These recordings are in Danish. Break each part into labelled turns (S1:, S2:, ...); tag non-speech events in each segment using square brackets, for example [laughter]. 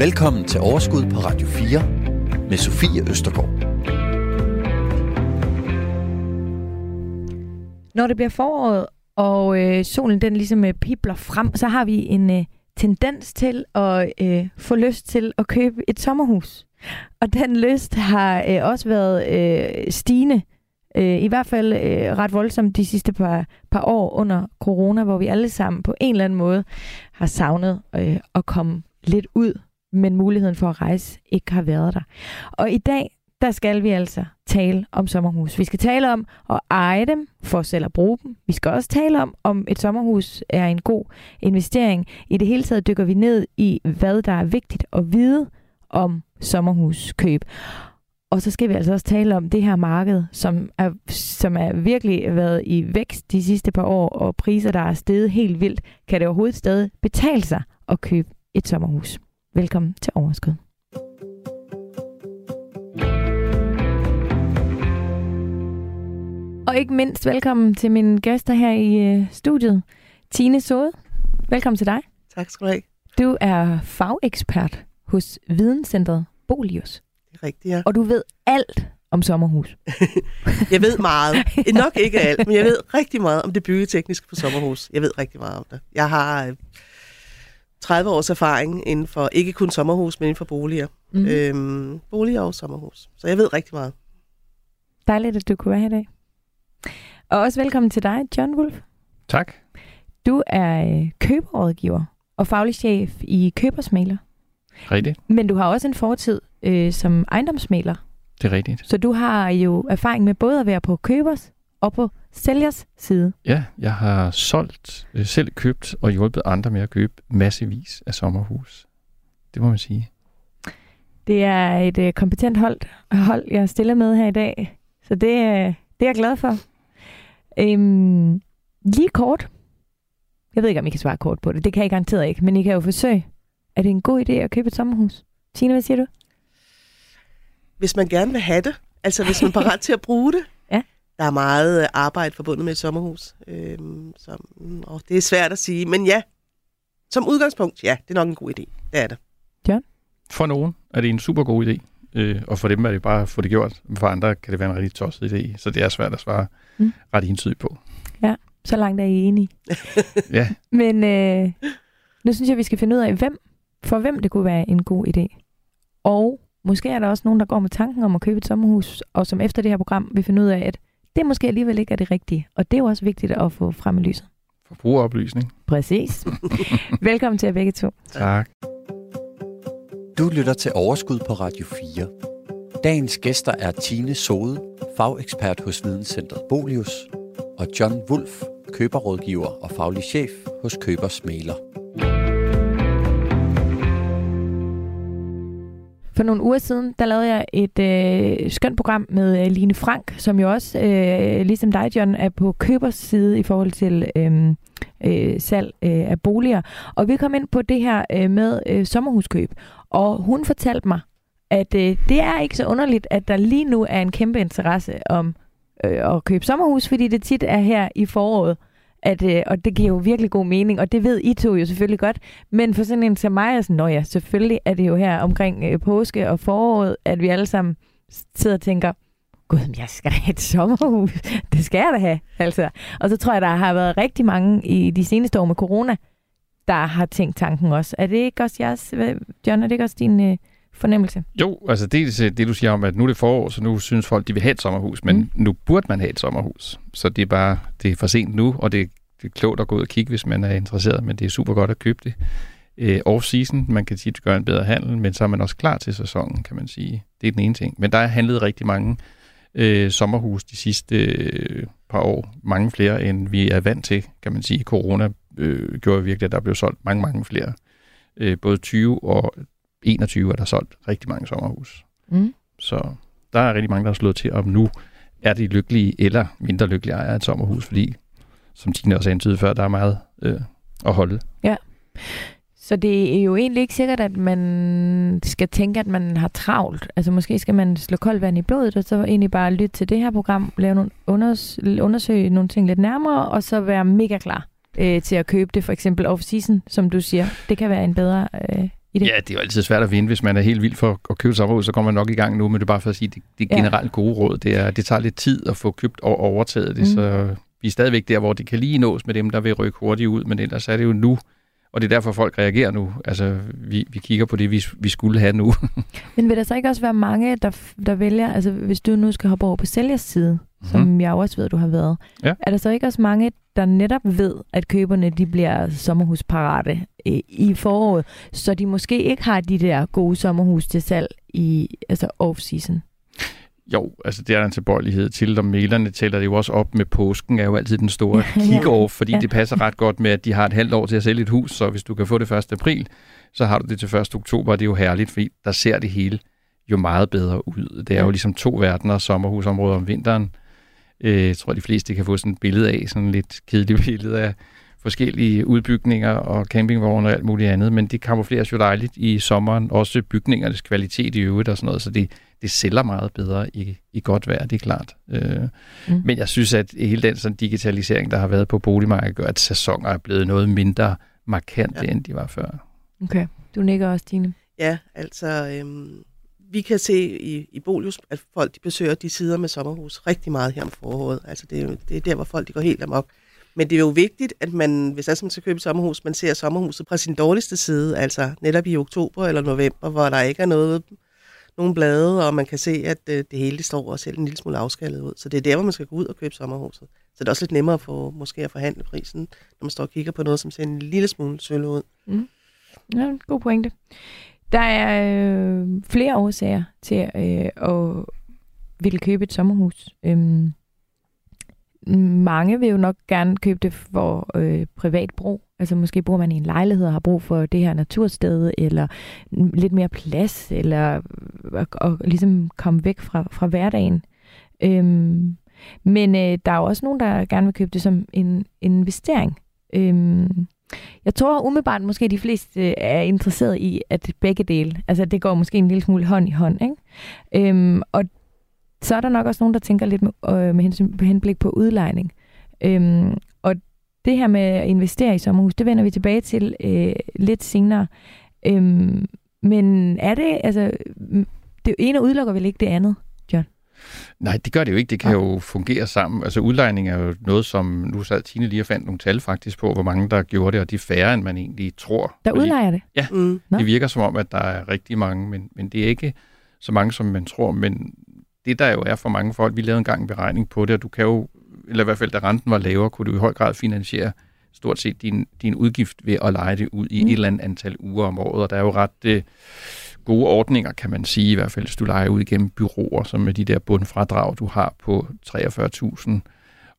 S1: Velkommen til Overskud på Radio 4 med Sofie Østergaard.
S2: Når det bliver foråret, og øh, solen den ligesom øh, pipler frem, så har vi en øh, tendens til at øh, få lyst til at købe et sommerhus. Og den lyst har øh, også været øh, stigende, øh, i hvert fald øh, ret voldsomt de sidste par, par år under corona, hvor vi alle sammen på en eller anden måde har savnet øh, at komme lidt ud, men muligheden for at rejse ikke har været der. Og i dag, der skal vi altså tale om sommerhus. Vi skal tale om at eje dem for selv at bruge dem. Vi skal også tale om, om et sommerhus er en god investering. I det hele taget dykker vi ned i, hvad der er vigtigt at vide om sommerhuskøb. Og så skal vi altså også tale om det her marked, som er, som er virkelig været i vækst de sidste par år, og priser, der er steget helt vildt. Kan det overhovedet stadig betale sig at købe et sommerhus? Velkommen til Overskud. Og ikke mindst velkommen til mine gæster her i øh, studiet. Tine Sode, velkommen til dig.
S3: Tak skal du have.
S2: Du er fagekspert hos Videnscentret Bolius.
S3: Det er rigtigt, ja.
S2: Og du ved alt om sommerhus. [laughs]
S3: jeg ved meget. [laughs] Nok ikke alt, men jeg ved rigtig meget om det byggetekniske på sommerhus. Jeg ved rigtig meget om det. Jeg har 30 års erfaring inden for ikke kun sommerhus, men inden for boliger. Mm. Øhm, boliger og sommerhus. Så jeg ved rigtig meget.
S2: Dejligt, at du kunne være her i dag. Og også velkommen til dig, John Wolf.
S4: Tak.
S2: Du er køberrådgiver og faglig chef i Købersmaler.
S4: Rigtigt.
S2: Men du har også en fortid øh, som ejendomsmaler.
S4: Det er rigtigt.
S2: Så du har jo erfaring med både at være på købers og på sælgers side.
S4: Ja, jeg har solgt, øh, selv købt og hjulpet andre med at købe massevis af sommerhus. Det må man sige.
S2: Det er et øh, kompetent hold, hold, jeg stiller med her i dag. Så det, øh, det er jeg glad for. Øhm, lige kort. Jeg ved ikke, om I kan svare kort på det. Det kan jeg garanteret ikke, men I kan jo forsøge. Er det en god idé at købe et sommerhus? Tine, hvad siger du?
S3: Hvis man gerne vil have det, altså hvis man er parat til at bruge det.
S2: Ja.
S3: Der er meget arbejde forbundet med et sommerhus. Øhm, så, og det er svært at sige, men ja. Som udgangspunkt, ja, det er nok en god idé. Det er det.
S2: John?
S4: For nogen er det en super god idé. Øh, og for dem er det bare at få det gjort. For andre kan det være en rigtig tosset idé. Så det er svært at svare mm. ret entydigt på.
S2: Ja, så langt er I enige. [laughs]
S4: ja.
S2: Men øh, nu synes jeg, vi skal finde ud af, hvem, for hvem det kunne være en god idé. Og måske er der også nogen, der går med tanken om at købe et sommerhus, og som efter det her program vil finde ud af, at det måske alligevel ikke er det rigtige. Og det er jo også vigtigt at få frem i lyset.
S4: Forbrugeroplysning.
S2: Præcis. [laughs] Velkommen til jer begge to.
S4: Tak.
S1: Du lytter til Overskud på Radio 4. Dagens gæster er Tine Sode, fagekspert hos Videnscentret Bolius, og John Wolf, køberrådgiver og faglig chef hos Købers Mailer.
S2: For nogle uger siden, der lavede jeg et øh, skønt program med øh, Line Frank, som jo også, øh, ligesom dig, John, er på købers side i forhold til øh, øh, salg øh, af boliger. Og vi kom ind på det her øh, med øh, sommerhuskøb, og hun fortalte mig, at øh, det er ikke så underligt, at der lige nu er en kæmpe interesse om øh, at købe sommerhus, fordi det tit er her i foråret, at, øh, og det giver jo virkelig god mening, og det ved I to jo selvfølgelig godt, men for sådan en som mig er sådan, nå ja, selvfølgelig er det jo her omkring øh, påske og foråret, at vi alle sammen sidder og tænker, gud, jeg skal da have et sommerhus. [laughs] Det skal jeg da have, altså. Og så tror jeg, der har været rigtig mange i de seneste år med corona, der har tænkt tanken også. Er det ikke også jeres, John, er det ikke også din øh, fornemmelse?
S4: Jo, altså dels det, du siger om, at nu er det forår, så nu synes folk, de vil have et sommerhus, men mm. nu burde man have et sommerhus. Så det er bare, det er for sent nu, og det, det er klogt at gå ud og kigge, hvis man er interesseret, men det er super godt at købe det. Øh, off-season, man kan tit gøre en bedre handel, men så er man også klar til sæsonen, kan man sige. Det er den ene ting. Men der er handlet rigtig mange øh, sommerhus de sidste øh, par år. Mange flere, end vi er vant til, kan man sige. Corona øh, gjorde virkelig, at der blev solgt mange, mange flere. Øh, både 20 og 21 er der solgt rigtig mange sommerhus. Mm. Så der er rigtig mange, der har slået til, om nu er de lykkelige eller mindre lykkelige ejere af et sommerhus, fordi, som Tina også antydede før, der er meget øh, at holde.
S2: Ja. Så det er jo egentlig ikke sikkert, at man skal tænke, at man har travlt. Altså måske skal man slå koldt vand i blodet, og så egentlig bare lytte til det her program, lave nogle unders- undersøge nogle ting lidt nærmere, og så være mega klar øh, til at købe det, for eksempel off-season, som du siger. Det kan være en bedre, øh, i det?
S4: Ja, det er jo altid svært at vinde, hvis man er helt vild for at købe sommerhus, så kommer man nok i gang nu, men det er bare for at sige, det, det generelt gode råd, det, er, det tager lidt tid at få købt og overtaget det,
S2: Mm.
S4: så vi er stadigvæk der, hvor det kan lige nås med dem, der vil rykke hurtigt ud, men ellers er det jo nu, og det er derfor, folk reagerer nu. Altså, vi, vi kigger på det, vi, vi skulle have nu. [laughs]
S2: Men vil der så ikke også være mange, der, der vælger, altså hvis du nu skal hoppe over på sælgers side, mm. som jeg jo også ved, du har været,
S4: Ja.
S2: er der så ikke også mange, der netop ved, at køberne de bliver sommerhusparate øh, i foråret, så de måske ikke har de der gode sommerhus til salg i altså off-season?
S4: Jo, altså det er der en tilbøjelighed til, og mailerne tæller det jo også op med påsken, er jo altid den store [laughs] kick-off, fordi
S2: Ja.
S4: det passer ret godt med, at de har et halvt år til at sælge et hus, så hvis du kan få det 1. april, så har du det til 1. oktober, og det er jo herligt, fordi der ser det hele jo meget bedre ud. Det er jo ligesom to verdener, sommerhusområder om vinteren. Øh, Jeg tror, de fleste kan få sådan et billede af, sådan et lidt kedeligt [laughs] billede af forskellige udbygninger og campingvogne og alt muligt andet, men det kamufleres jo dejligt i sommeren, også bygningernes kvalitet i øvrigt og sådan noget, så det, det sælger meget bedre i, i godt vejr, det er klart. Øh,
S2: Mm.
S4: Men jeg synes, at hele den sådan, digitalisering, der har været på boligmarkedet, gør, at sæsoner er blevet noget mindre markante,
S3: Ja.
S4: ja. end de var før.
S2: Okay, du nikker også, Tine.
S3: Ja, altså, øhm, vi kan se i, i Bolius, at folk de besøger de sider med sommerhus rigtig meget her om foråret. Altså, det er, jo- det er der, hvor folk de går helt amok. Men det er jo vigtigt, at man, hvis altså man skal købe et sommerhus, man ser sommerhuset fra sin dårligste side, altså netop i oktober eller november, hvor der ikke er noget, nogen blade, og man kan se, at øh, det hele det står og ser en lille smule afskaldet ud. Så det er der, hvor man skal gå ud og købe sommerhuset. Så det er også lidt nemmere at få, måske at forhandle prisen, når man står og kigger på noget, som ser en lille smule sølv ud. Mm.
S2: Ja, god pointe. Der er øh, flere årsager til øh, at ville købe et sommerhus. Øhm, mange vil jo nok gerne købe det for øh, privat brug. Altså måske bor man i en lejlighed og har brug for det her natursted, eller lidt mere plads, eller og, og ligesom komme væk fra, fra hverdagen. Øhm, men øh, der er jo også nogen, der gerne vil købe det som en, en investering. Øhm, jeg tror umiddelbart måske de fleste øh, er interesseret i, at begge dele, altså det går måske en lille smule hånd i hånd, ikke? Øhm, og så er der nok også nogen, der tænker lidt med, øh, med henblik på udlejning. Øhm, og det her med at investere i sommerhus, det vender vi tilbage til øh, lidt senere. Øhm, men er det, altså, det ene udelukker vel ikke det andet?
S4: Nej, det gør det jo ikke. Det kan jo fungere sammen. Altså udlejning er jo noget, som nu sad Tine lige og fandt nogle tal faktisk på, hvor mange der gjorde det, og de er færre, end man egentlig tror.
S2: Der
S4: Fordi
S2: udlejer det?
S3: Mm.
S2: Nå.
S4: Det virker som om, at der er rigtig mange, men, men det er ikke så mange, som man tror. Men det, der jo er for mange folk, vi lavede engang en beregning på det, og du kan jo, eller i hvert fald da renten var lavere, kunne du i høj grad finansiere stort set din, din udgift ved at lege det ud i
S2: Mm.
S4: mm. et eller andet antal uger om året. Og der er jo ret øh, gode ordninger, kan man sige, i hvert fald hvis du leger ud igennem byråer, som med de der bundfradrag, du har på 43.000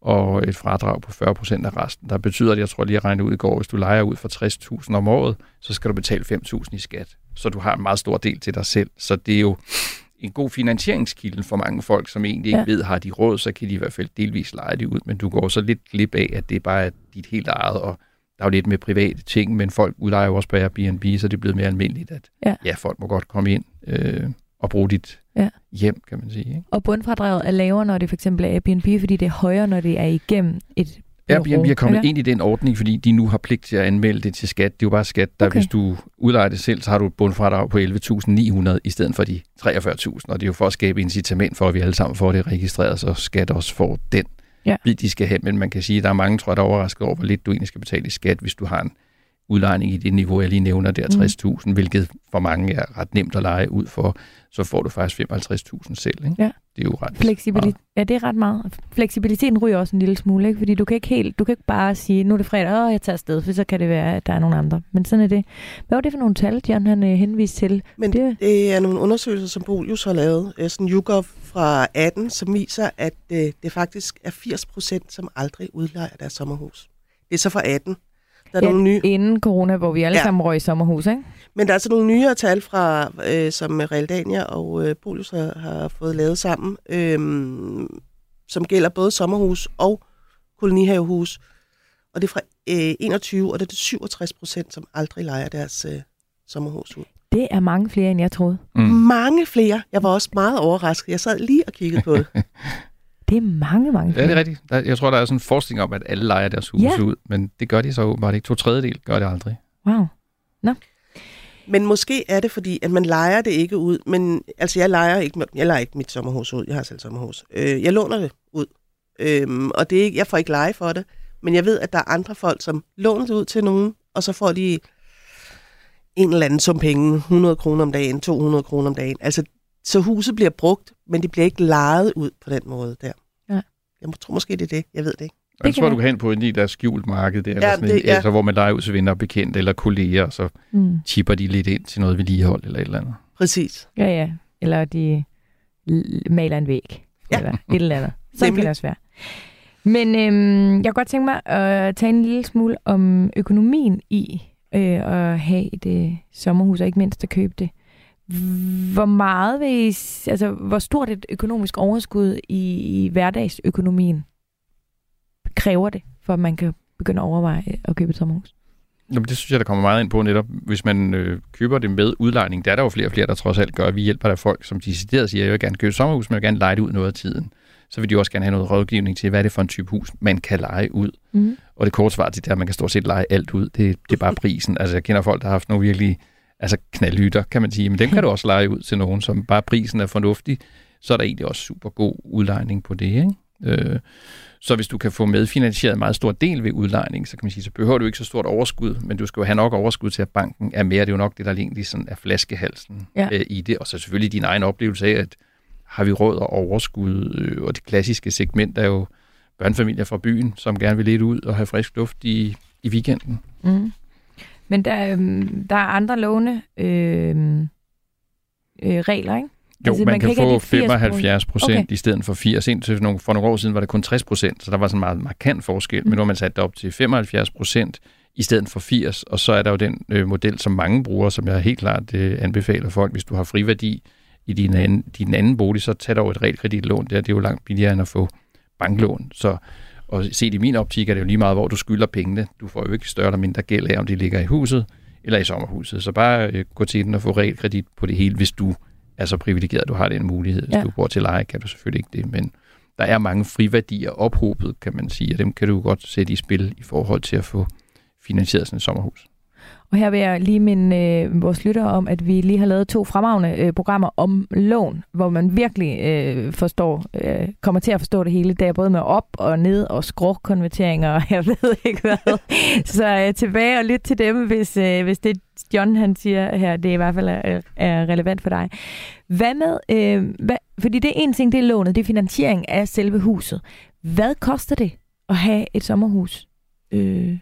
S4: og et fradrag på 40 procent af resten. Der betyder, at jeg tror lige at regne ud i går, hvis du leger ud for 60.000 om året, så skal du betale 5.000 i skat. Så du har en meget stor del til dig selv. Så det er jo en god finansieringskilde for mange folk, som egentlig ikke
S2: Ja.
S4: ja. ved, har de råd, så kan de i hvert fald delvis lege det ud. Men du går så lidt glip af, at det bare er dit helt eget, og der er jo lidt med private ting, men folk udlejer jo også på Airbnb, så det er blevet mere almindeligt, at
S2: Ja.
S4: ja, folk må godt komme ind øh, og bruge dit
S2: Ja.
S4: hjem, kan man sige. Ikke?
S2: Og bundfradraget er lavere, når det for eksempel er Airbnb, fordi det er højere, når det er igennem et
S4: Airbnb er kommet
S2: ikke?
S4: ind i den ordning, fordi de nu har pligt til at anmelde det til skat. Det er jo bare skat, der
S2: okay.
S4: hvis du udlejer det selv, så har du et bundfradrag på 11.900 i stedet for de 43.000. Og det er jo for at skabe incitament for, at vi alle sammen får det registreret, så skat også får den
S2: Ja.
S4: de skal have. Men man kan sige, at der er mange, tror jeg, der er overrasket over, hvor lidt du egentlig skal betale i skat, hvis du har en udlejning i det niveau, jeg lige nævner der,
S2: Mm.
S4: 60.000, hvilket for mange er ret nemt at lege ud for, så får du faktisk 55.000 selv. Ikke?
S2: Ja.
S4: Det er jo ret
S2: Fleksibilitet. Ja, det er ret meget. Fleksibiliteten ryger også en lille smule, ikke? fordi du kan ikke helt, du kan ikke bare sige, nu er det fredag, åh, jeg tager afsted, for så kan det være, at der er nogle andre. Men sådan er det. Hvad var det for nogle tal, John han øh, henviste til?
S3: Men
S2: Det-
S3: det... det er nogle undersøgelser, som Bolius har lavet, øh, sådan YouGov fra 18, som viser, at øh, det faktisk er 80 procent, som aldrig udlejer deres sommerhus. Det er så fra 18. Der er
S2: Ja,
S3: nogle nye,
S2: Inden corona, hvor vi alle
S3: Ja.
S2: sammen røg i sommerhus, ikke?
S3: men der er altså nogle nyere tal fra, øh, som Realdania og øh, Bolius har, har fået lavet sammen, øh, som gælder både sommerhus og kolonihavehus. Og det er fra øh, 21, og det er det 67 procent, som aldrig lejer deres øh, sommerhus ud.
S2: Det er mange flere, end jeg troede.
S4: Mm.
S3: Mange flere. Jeg var også meget overrasket. Jeg sad lige og kiggede på det. [laughs]
S2: Det er mange, mange
S4: Ja,
S2: flere.
S4: det er rigtigt. Jeg tror, der er sådan en forskning om, at alle leger deres hus
S2: Ja.
S4: ja. ud, men det gør de så åbenbart ikke. To tredjedel gør det aldrig.
S2: Wow.
S3: Men måske er det, fordi at man leger det ikke ud. Men altså, jeg leger ikke, jeg leger ikke mit sommerhus ud. Jeg har selv sommerhus. Øh, jeg låner det ud. Øhm, og det er ikke, jeg får ikke leje for det. Men jeg ved, at der er andre folk, som låner det ud til nogen, og så får de en eller anden sum penge, 100 kroner om dagen, 200 kroner om dagen. Altså, så huset bliver brugt, men det bliver ikke lejet ud på den måde der.
S2: Ja.
S3: Jeg tror måske, det er det. Jeg ved det ikke.
S4: Og jeg tror, du kan hen på en af deres skjult marked der,
S3: Ja,
S4: eller sådan
S3: det-
S4: en,
S3: ja.
S4: altså, hvor man leger ud til venner og bekendte eller kolleger, og så
S2: Mm.
S4: chipper de lidt ind til noget vedligehold eller et eller andet.
S3: Præcis.
S2: Ja, ja. Eller de maler en væg.
S3: Ja.
S2: Eller et eller andet. [laughs] Så kan det også være. Men øhm, jeg kunne godt tænke mig at tage en lille smule om økonomien i øh, at have et øh, sommerhus, og ikke mindst at købe det. Hvor meget vil I, altså, hvor stort et økonomisk overskud i, i hverdagsøkonomien kræver det, for at man kan begynde at overveje at købe et sommerhus?
S4: Jamen, det synes jeg, der kommer meget ind på netop, hvis man øh, køber det med udlejning. Der er der jo flere og flere, der trods alt gør. Vi hjælper der folk, som decideret siger, jeg vil gerne købe et sommerhus, men jeg vil gerne lege det ud noget af tiden. Så vil de også gerne have noget rådgivning til, hvad er det for en type hus, man kan lege ud.
S2: Mm.
S4: Og det korte svar til det er, at man kan stort set lege alt ud. Det, det er bare [laughs] prisen. Altså, jeg kender folk, der har haft nogle virkelig altså knaldhytter, kan man sige. Men dem kan du også lege ud til nogen, som bare prisen er fornuftig. Så er der egentlig også super god udlejning på det, ikke? Øh, så hvis du kan få medfinansieret en meget stor del ved udlejning, så kan man sige, så behøver du ikke så stort overskud, men du skal jo have nok overskud til, at banken er mere. Det er jo nok det, der egentlig sådan er flaskehalsen
S2: Ja.
S4: øh, i det. Og så selvfølgelig din egen oplevelse af, at har vi råd og overskud, øh, og det klassiske segment er jo børnefamilier fra byen, som gerne vil lidt ud og have frisk luft i, i weekenden.
S2: Mm. Men der, øhm, der er andre låne øhm, øh, regler, ikke?
S4: Jo,
S2: Altså,
S4: man,
S2: man
S4: kan,
S2: kan
S4: få
S2: de 80
S4: 75 procent
S2: Okay.
S4: i stedet for 80. Indtil nogle, for nogle år siden var det kun 60 procent, så der var sådan en meget markant forskel. Mm.
S2: Mm.
S4: Men nu har man sat det op til 75 procent i stedet for 80, og så er der jo den øh, model, som mange bruger, som jeg helt klart øh, anbefaler folk, hvis du har friværdi i din anden, din anden bolig, så tag dog et realkreditlån der. Det er jo langt billigere end at få banklån. Så og set i min optik er det jo lige meget, hvor du skylder pengene. Du får jo ikke større eller mindre gæld af, om de ligger i huset eller i sommerhuset. Så bare øh, gå til den og få realkredit på det hele, hvis du er så privilegeret, du har den mulighed. Hvis
S2: ja.
S4: du bor til leje, kan du selvfølgelig ikke det, men der er mange friværdier ophobet, kan man sige, og dem kan du godt sætte i spil i forhold til at få finansieret sådan et sommerhus.
S2: Og her vil jeg lige minde øh, vores lyttere om, at vi lige har lavet to fremragende øh, programmer om lån, hvor man virkelig øh, forstår, øh, kommer til at forstå det hele. Der er både med op og ned og skråkonverteringer og jeg [laughs] ved ikke hvad. Så øh, tilbage og lyt til dem, hvis, øh, hvis det John han siger her, det i hvert fald er, er relevant for dig. Hvad med, øh, hvad, fordi det er en ting, det er lånet, det er finansiering af selve huset. Hvad koster det at have et sommerhus? Øh,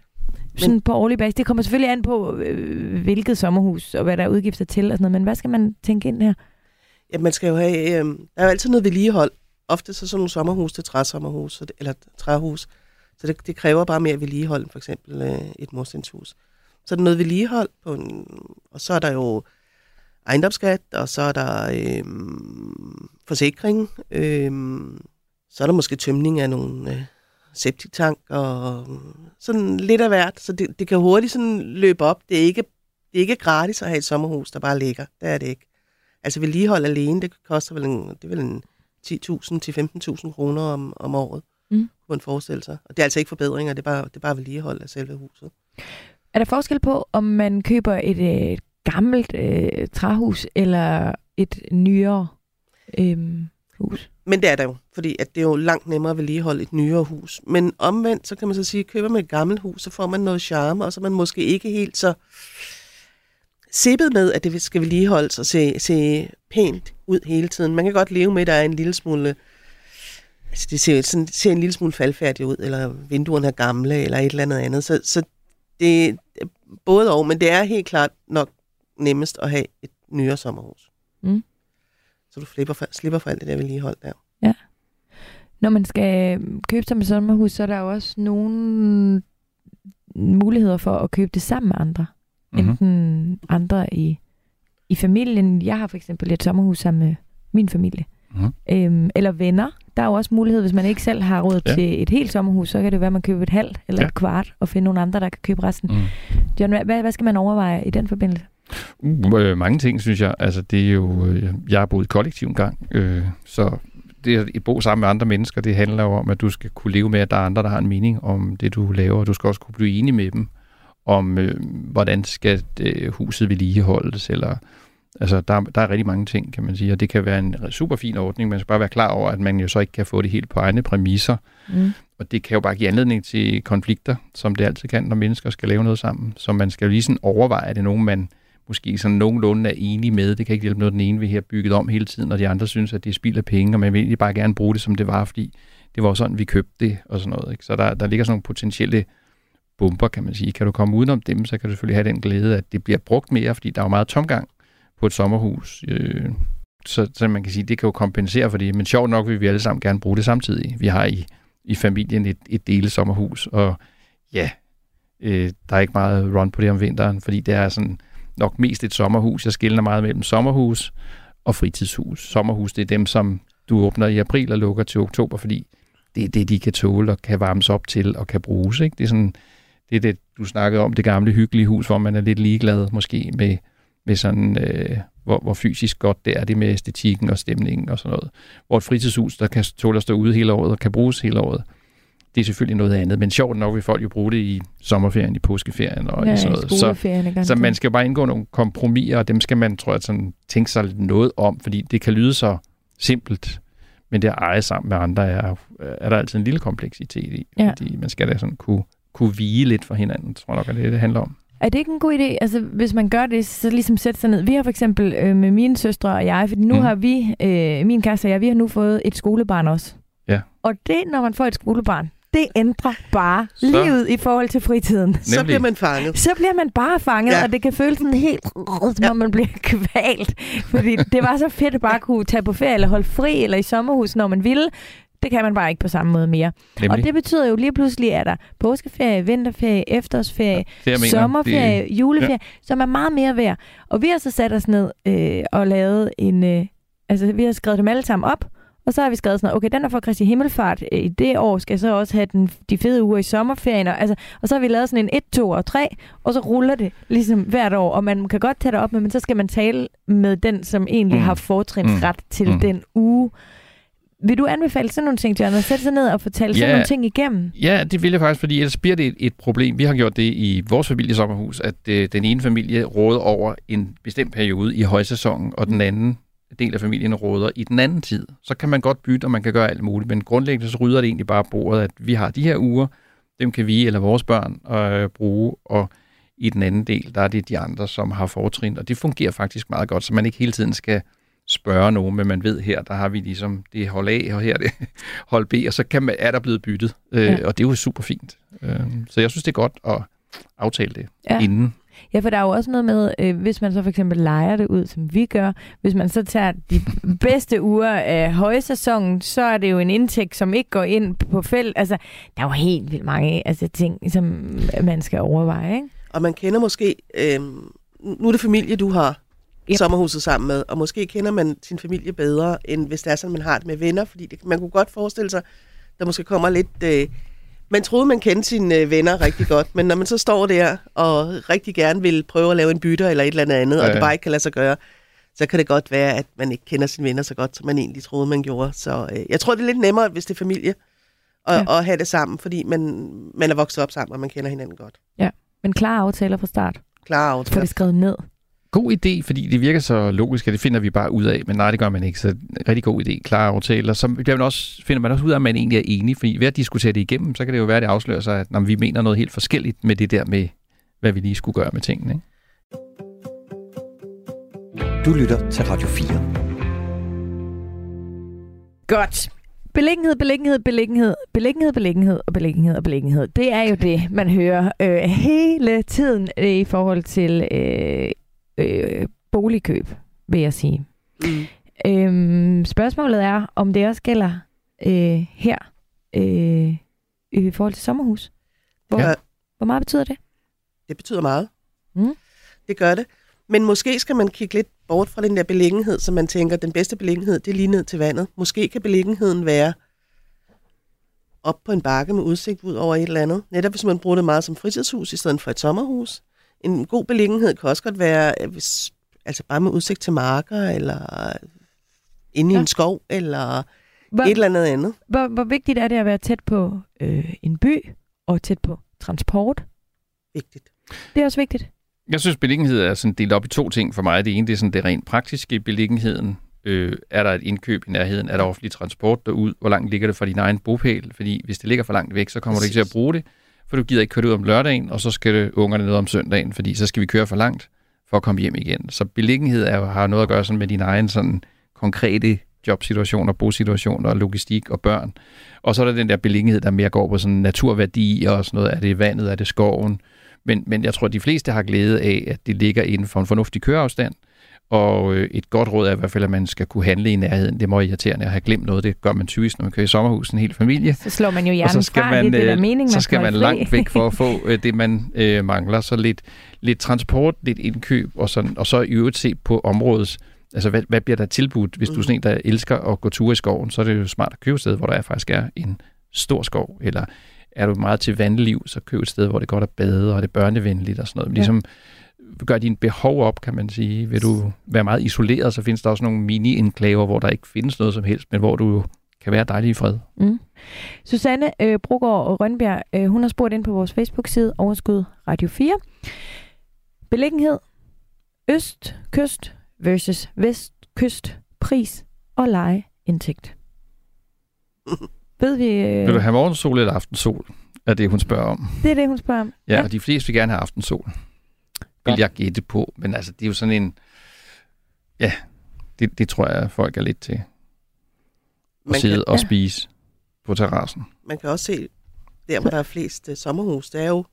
S2: sådan på årlig basis. Det kommer selvfølgelig an på, øh, hvilket sommerhus og hvad der er udgifter til og sådan noget, men hvad skal man tænke ind her?
S3: Ja, man skal jo have, øh, der er jo altid noget vedligehold. Ofte så sådan nogle sommerhus til træsommerhus, så det, eller træhus. Så det, det kræver bare mere vedligehold, end for eksempel øh, et murstenshus. Så er der noget vedligehold, på en, og så er der jo ejendomsskat, og så er der øh, forsikring. Øh, så er der måske tømning af nogle øh, septiktank, og sådan lidt af hvert. Så det, det kan hurtigt sådan løbe op. Det er, ikke, det er ikke gratis at have et sommerhus, der bare ligger. Det er det ikke. Altså vedligehold alene, det koster vel en, det er vel en 10.000 til 15.000 kroner om, om året,
S2: Mm.
S3: kunne man forestille sig. Og det er altså ikke forbedringer, det er bare, det er bare vedligehold af selve huset.
S2: Er der forskel på, om man køber et, øh, et gammelt øh, træhus eller et nyere øh, hus?
S3: Men det er der jo, fordi at det er jo langt nemmere at vedligeholde et nyere hus. Men omvendt, så kan man så sige, at køber man et gammelt hus, så får man noget charme, og så er man måske ikke helt så sippet med, at det skal vedligeholdes og se, se pænt ud hele tiden. Man kan godt leve med, at der er en lille smule... Altså, det ser, sådan, det ser en lille smule faldfærdigt ud, eller vinduerne er gamle, eller et eller andet andet. Så, så det er både og, men det er helt klart nok nemmest at have et nyere sommerhus.
S2: Mm.
S3: Så du slipper for, slipper for alt det der vedligehold der.
S2: Når man skal købe sig med sommerhus, så er der jo også nogle muligheder for at købe det sammen med andre.
S4: Mm-hmm.
S2: Enten andre i, i familien. Jeg har for eksempel et sommerhus sammen med min familie.
S4: Mhm.
S2: Øhm, eller venner. Der er jo også mulighed, hvis man ikke selv har råd
S4: Ja.
S2: til et helt sommerhus, så kan det være, at man køber et halvt eller
S4: Ja.
S2: et kvart, og finde nogle andre, der kan købe resten.
S4: Mm.
S2: John, hvad, hvad skal man overveje i den forbindelse?
S4: Uh, øh, mange ting, synes jeg. Altså, det er jo... Øh, jeg har boet i kollektiv en gang, øh, så det at bo sammen med andre mennesker, det handler jo om, at du skal kunne leve med, at der er andre, der har en mening om det, du laver, og du skal også kunne blive enig med dem om øh, hvordan skal øh, huset vedligeholdes, eller altså der, der er rigtig mange ting, kan man sige, og det kan være en super fin ordning, man skal bare være klar over, at man jo så ikke kan få det helt på egne præmisser,
S2: Mm.
S4: og det kan jo bare give anledning til konflikter, som det altid kan, når mennesker skal lave noget sammen. Så man skal jo lige sådan overveje, at det er nogen, man måske sådan nogenlunde er enige med. Det kan ikke hjælpe noget, den ene vil her bygget om hele tiden, og de andre synes, at det er spild af penge, og man vil egentlig bare gerne bruge det, som det var, fordi det var sådan, vi købte det, og sådan noget. Ikke? Så der, der ligger sådan nogle potentielle bomber, kan man sige. Kan du komme udenom dem, så kan du selvfølgelig have den glæde, at det bliver brugt mere, fordi der er jo meget tomgang på et sommerhus. Øh, så, så man kan sige, det kan jo kompensere for det. Men sjovt nok vil vi alle sammen gerne bruge det samtidig. Vi har i, i familien et, et dele sommerhus, og ja, øh, der er ikke meget run på det om vinteren, fordi det er sådan nok mest et sommerhus. Jeg skiller meget mellem sommerhus og fritidshus. Sommerhus, det er dem, som du åbner i april og lukker til oktober, fordi det er det, de kan tåle og kan varmes op til og kan bruges. Ikke? Det er sådan, det er det, du snakkede om, det gamle hyggelige hus, hvor man er lidt ligeglad måske med, med sådan, øh, hvor, hvor fysisk godt det er det med æstetikken og stemningen og sådan noget. Hvor et fritidshus, der kan tåle at stå ude hele året og kan bruges hele året, det er selvfølgelig noget andet. Men sjovt nok vil folk jo bruge det i sommerferien, i påskeferien og
S2: ja,
S4: i sådan noget. Så, så man skal jo bare indgå nogle kompromiser, og dem skal man, tror jeg, sådan, tænke sig noget om, fordi det kan lyde så simpelt, men det at eje sammen med andre er, er der altid en lille kompleksitet i,
S2: Ja.
S4: fordi man skal da sådan kunne, kunne vige lidt for hinanden, tror jeg nok, er det, det handler om.
S2: Er det ikke en god idé, altså hvis man gør det, så ligesom sætte sig ned. Vi har for eksempel øh, med mine søstre og jeg, fordi nu
S4: mm.
S2: har vi, øh, min kæreste og jeg, vi har nu fået et skolebarn også.
S4: Ja.
S2: Og det, når man får et skolebarn, det ændrer bare
S4: Så-
S2: så. livet i forhold til fritiden.
S3: Så
S4: Nemlig.
S3: bliver man fanget.
S2: Så bliver man bare fanget,
S3: Ja.
S2: ja. og det kan føles sådan helt, som
S3: Ja.
S2: om man bliver [laughs] kvalt. Fordi det var så fedt at bare kunne tage på ferie, eller holde fri, eller i sommerhus, når man ville. Det kan man bare ikke på samme måde mere.
S4: Nemlig.
S2: Og det betyder jo lige pludselig, at der påskeferie, vinterferie, efterårsferie,
S4: det, jeg mener,
S2: sommerferie,
S4: Det,
S2: juleferie, ja. som er meget mere værd. Og vi har så sat os ned øh, og lavet en... Øh, altså, vi har skrevet dem alle sammen op, og så har vi skrevet sådan okay, den er for Kristi Himmelfart øh, i det år, skal jeg så også have den, de fede uger i sommerferien. Og, altså, og så har vi lavet sådan en 1, 2 og 3, og så ruller det ligesom hvert år. Og man kan godt tage det op med, men så skal man tale med den, som egentlig
S4: Mm.
S2: mm. har fortrinsret mm. til
S4: Mm.
S2: mm. den uge. Vil du anbefale sådan nogle ting, John, at sætte sig ned og fortælle
S4: Ja.
S2: sådan nogle ting igennem?
S4: Ja, det vil jeg faktisk, fordi ellers bliver det et, et problem. Vi har gjort det i vores familiesommerhus, at øh, den ene familie råder over en bestemt periode i højsæsonen, og den anden del af familien råder i den anden tid. Så kan man godt bytte, og man kan gøre alt muligt, men grundlæggende så rydder det egentlig bare bordet, at vi har de her uger, dem kan vi eller vores børn øh, bruge, og i den anden del, der er det de andre, som har fortrin, og det fungerer faktisk meget godt, så man ikke hele tiden skal spørge nogen, men man ved her, der har vi ligesom det hold A, og her er det [laughs] hold B, og så kan man, er der blevet byttet, øh,
S2: Ja.
S4: og det er jo super fint. Øh, så jeg synes, det er godt at aftale det
S2: Ja.
S4: inden.
S2: Ja, for der er jo også noget med, øh, hvis man så for eksempel leger det ud, som vi gør, hvis man så tager de [laughs] bedste uger af højsæsonen, så er det jo en indtægt, som ikke går ind på felt. Altså, der er jo helt vildt mange altså, ting, som man skal overveje, ikke?
S3: Og man kender måske... Øh, nu er det familie, du har
S2: Yep.
S3: sommerhuset sammen med, og måske kender man sin familie bedre, end hvis det er sådan, man har det med venner, fordi det, man kunne godt forestille sig, der måske kommer lidt... Øh, man troede, man kendte sine øh, venner rigtig godt, men når man så står der og rigtig gerne vil prøve at lave en bytter eller et eller andet andet, ja,
S4: Ja,
S3: og det
S4: ja.
S3: bare ikke kan lade sig gøre, så kan det godt være, at man ikke kender sine venner så godt, som man egentlig troede, man gjorde. Så øh, jeg tror, det er lidt nemmere, hvis det er familie, at,
S2: Ja.
S3: ja. at have det sammen, fordi man, man er vokset op sammen, og man kender hinanden godt.
S2: Men klare aftaler fra start.
S3: Klar
S2: Få
S3: aftale.
S2: det skrevet ned.
S4: God idé, fordi det virker så logisk, at det finder vi bare ud af, men nej, det gør man ikke. Så rigtig god idé, klare aftaler. Så bliver man også, finder man også ud af, at man egentlig er enig, fordi ved at diskutere det igennem, så kan det jo være, at det afslører sig, at når vi mener noget helt forskelligt med det der med, hvad vi lige skulle gøre med tingene. Ikke?
S1: Du lytter til Radio 4.
S2: Godt. Beliggenhed, beliggenhed, beliggenhed, beliggenhed, beliggenhed og beliggenhed og beliggenhed. Det er jo det, man hører øh, hele tiden øh, i forhold til øh, øh, boligkøb, vil jeg sige.
S3: Mm.
S2: Øhm, spørgsmålet er, om det også gælder øh, her øh, i forhold til sommerhus. Hvor,
S3: Ja.
S2: hvor meget betyder det?
S3: Det betyder meget.
S2: Mm.
S3: Det gør det. Men måske skal man kigge lidt bort fra den der beliggenhed, som man tænker, den bedste beliggenhed, det er lige ned til vandet. Måske kan beliggenheden være op på en bakke med udsigt ud over et eller andet. Netop hvis man bruger det meget som fritidshus i stedet for et sommerhus. En god beliggenhed kan også godt være, øh, hvis, altså bare med udsigt til marker, eller inde i
S2: Ja.
S3: en skov, eller
S2: Hvor,
S3: et eller andet andet.
S2: hvor, hvor vigtigt er det at være tæt på øh, en by og tæt på transport?
S3: Vigtigt.
S2: Det er også vigtigt.
S4: Jeg synes, beliggenhed er sådan delt op i to ting for mig. Det ene det er sådan det rent praktiske i beliggenheden. Øh, er der et indkøb i nærheden? Er der offentlig transport derud? Hvor langt ligger det fra din egen bopæl? Fordi hvis det ligger for langt væk, så kommer Præcis. du ikke til at bruge det, for du gider ikke køre det ud om lørdagen, og så skal det ungerne ned om søndagen, fordi så skal vi køre for langt for at komme hjem igen. Så beliggenhed er, har noget at gøre sådan med din egen sådan konkrete jobsituationer, bosituationer, logistik og børn. Og så er der den der beliggenhed, der mere går på sådan naturværdi og sådan noget. Er det vandet, er det skoven? Men, men jeg tror, at de fleste har glæde af, at det ligger inden for en fornuftig køreafstand. Og øh, et godt råd er i hvert fald, at man skal kunne handle i nærheden. Det må irriterende at have glemt noget. Det gør man typisk, når man kører i sommerhus en hel familie.
S2: Så slår man jo hjernen
S4: og så skal
S2: fra,
S4: man,
S2: det er
S4: øh,
S2: mening, man
S4: så skal man langt væk for at få [laughs] øh, det, man øh, mangler. Så lidt, lidt transport, lidt indkøb, og, sådan, og så i øvrigt se på områdets Altså, hvad, hvad bliver der tilbudt? Hvis du er sådan en, der elsker at gå ture i skoven, så er det jo smart at købe et sted, hvor der faktisk er en stor skov. Eller er du meget til vandliv, så køb et sted, hvor det godt er bade, og det er børnevenligt og sådan noget.
S2: Ja.
S4: Ligesom gør dine behov op, kan man sige. Vil du være meget isoleret, så findes der også nogle mini-enklaver, hvor der ikke findes noget som helst, men hvor du kan være dejlig i fred.
S2: Mm. Susanne øh, Brogaard Rønbjerg, øh, hun har spurgt ind på vores Facebook-side, Overskud Radio 4. Beliggenhed, øst, kyst versus vest, kyst, pris og lejeindtægt. Ved vi... Øh,
S4: Vil du have morgensol eller aftensol? Er det, hun spørger om.
S2: Det er det, hun spørger om.
S4: Ja, og de fleste vil gerne have aftensol. Vil
S2: Godt.
S4: jeg gætte på. Men altså, det er jo sådan en... Ja, det, det tror jeg, folk er lidt til. At
S3: Man
S4: sidde
S3: kan,
S4: og
S2: ja.
S4: spise på terrassen.
S3: man kan også se, der hvor der er flest uh, sommerhus, det er jo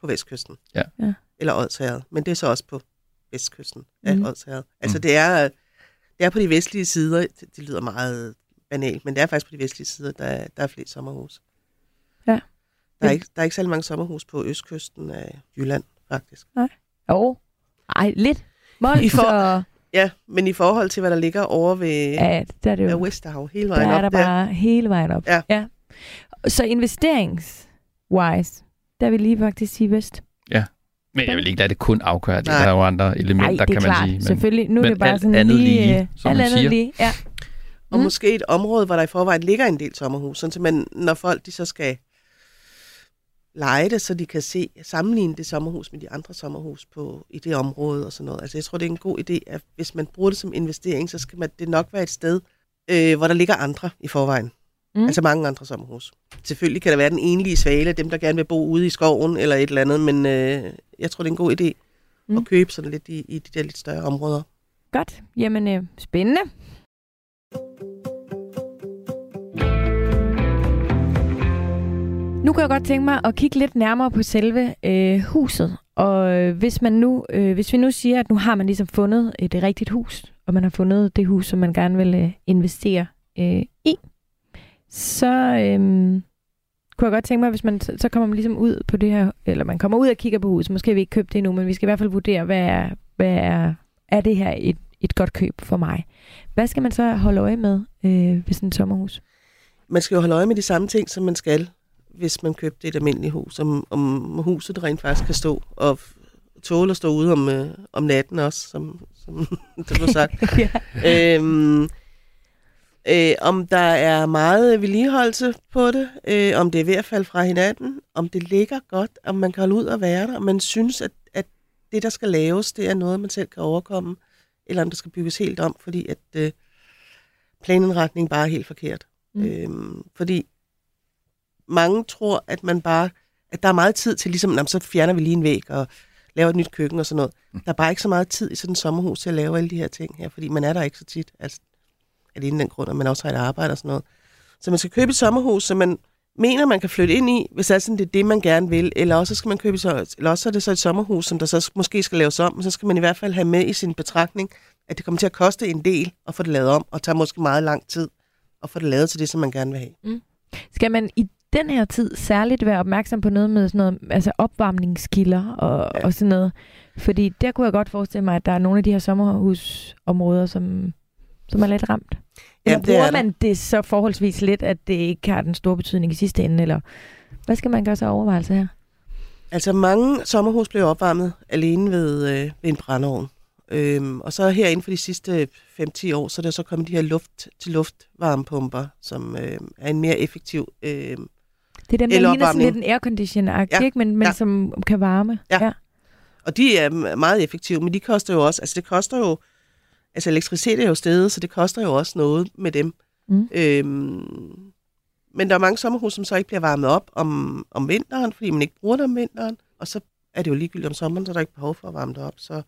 S3: på vestkysten.
S4: Ja.
S2: Ja.
S3: Eller Odsherred. Men det er så også på vestkysten af mm. Odsherred. Altså
S4: Mm.
S3: det er, det er på de vestlige sider, det, det lyder meget banalt, men det er faktisk på de vestlige sider, der, er- der er flest sommerhus.
S2: Ja.
S3: Der er,
S2: Ja.
S3: ikke, der er ikke særlig mange sommerhus på østkysten af Jylland, faktisk.
S2: Jo. Ej, lidt. Mols
S3: I for-
S2: og...
S3: Ja, men i forhold til, hvad der ligger over ved
S2: Ja, der er det
S3: ja,
S2: jo.
S3: Vesterhav, hele
S2: Der
S3: vejen
S2: er
S3: op
S2: der bare hele vejen op.
S3: Ja.
S2: ja. Så investerings-wise, der vil lige faktisk sige vest.
S4: Men jeg vil ikke lade det kun afgøre det.
S3: Nej.
S4: Der er jo andre elementer,
S2: det er
S4: kan
S2: klart.
S4: man sige. Men
S2: Selvfølgelig. Nu er det bare
S4: alt
S2: sådan
S4: andet
S2: lige...
S4: lige,
S2: øh,
S4: som
S2: alt
S4: man
S2: andet
S4: siger.
S2: lige. Ja.
S3: Og
S2: Mm.
S3: måske et område, hvor der i forvejen ligger en del sommerhus, sådan så man, når folk de så skal lege det, så de kan se, sammenligne det sommerhus med de andre sommerhus på, i det område og sådan noget. Altså jeg tror, det er en god idé, at hvis man bruger det som investering, så skal man, det nok være et sted, øh, hvor der ligger andre i forvejen.
S2: Mm.
S3: Altså mange andre sommerhus. Selvfølgelig kan der være den enlige svale, dem der gerne vil bo ude i skoven eller et eller andet, men øh, jeg tror, det er en god idé
S2: mm.
S3: at købe sådan lidt i, i de der lidt større områder.
S2: Godt. Jamen, øh, spændende. Nu kan jeg godt tænke mig at kigge lidt nærmere på selve øh, huset. Og øh, hvis, man nu, øh, hvis vi nu siger, at nu har man ligesom fundet øh, et rigtigt hus, og man har fundet det hus, som man gerne vil øh, investere øh, i, så øh, kunne jeg godt tænke mig, hvis man så så kommer man ligesom ud på det her, eller man kommer ud og kigger på huset. Måske har vi ikke købt det endnu, men vi skal i hvert fald vurdere, hvad er, hvad er, er det her et, et godt køb for mig. Hvad skal man så holde øje med øh, ved sådan et sommerhus?
S3: man skal jo holde øje med de samme ting, som man skal, hvis man købte et almindeligt hus. Om, om huset rent faktisk kan stå og tåle at stå ude om, øh, om natten også, som, som [laughs] det blev sagt. [laughs]
S2: ja.
S3: øhm, øh, om der er meget vedligeholdelse på det, øh, om det er ved at falde fra hinanden, om det ligger godt, om man kan holde ud og være der, om man synes, at, at det, der skal laves, det er noget, man selv kan overkomme, eller om det skal bygges helt om, fordi at øh, planindretningen bare er helt forkert.
S2: Mm.
S3: Øhm, fordi mange tror, at man bare, at der er meget tid til, ligesom, "Nå, så fjerner vi lige en væg og laver et nyt køkken og sådan noget. Der er bare ikke så meget tid i sådan en sommerhus til at lave alle de her ting her, fordi man er der ikke så tit. Altså, alene den grund, at man også har et arbejde og sådan noget. Så man skal købe et sommerhus, som man mener, man kan flytte ind i, hvis altså det er det, man gerne vil. Eller også skal man købe så, eller også er det så et sommerhus, som der så måske skal laves om, men så skal man i hvert fald have med i sin betragtning, at det kommer til at koste en del at få det lavet om, og tager måske meget lang tid at få det lavet til det, som man gerne vil have.
S2: Skal man i den her tid særligt være opmærksom på noget med sådan noget, altså opvarmningskilder og, ja. Og sådan noget? Fordi der kunne jeg godt forestille mig, at der er nogle af de her sommerhusområder, som, som er lidt ramt. Eller
S3: Ja, det er
S2: bruger
S3: der.
S2: man det så forholdsvis lidt, at det ikke har den store betydning i sidste ende? Eller hvad skal man gøre sig overvejelser her?
S3: Altså mange sommerhus blev opvarmet alene ved, øh, ved en brændeovn. Øhm, og så her inden for de sidste 5-10 år, så er der så kommet de her luft til luftvarmepumper, som øh, er en mere effektiv. Øh,
S2: Det er dem, der ligner sådan lidt en airconditioner
S3: Ja,
S2: ikke? Men, men
S3: ja.
S2: som kan varme.
S3: Ja. Og de er meget effektive, men de koster jo også, altså det koster jo, altså elektricitet er jo stedet, så det koster jo også noget med dem.
S2: Mm.
S3: Øhm, men der er mange sommerhus, som så ikke bliver varmet op om, om vinteren, fordi man ikke bruger det om vinteren, og så er det jo ligegyldigt om sommeren, så er der ikke behov for at varme det op. Så,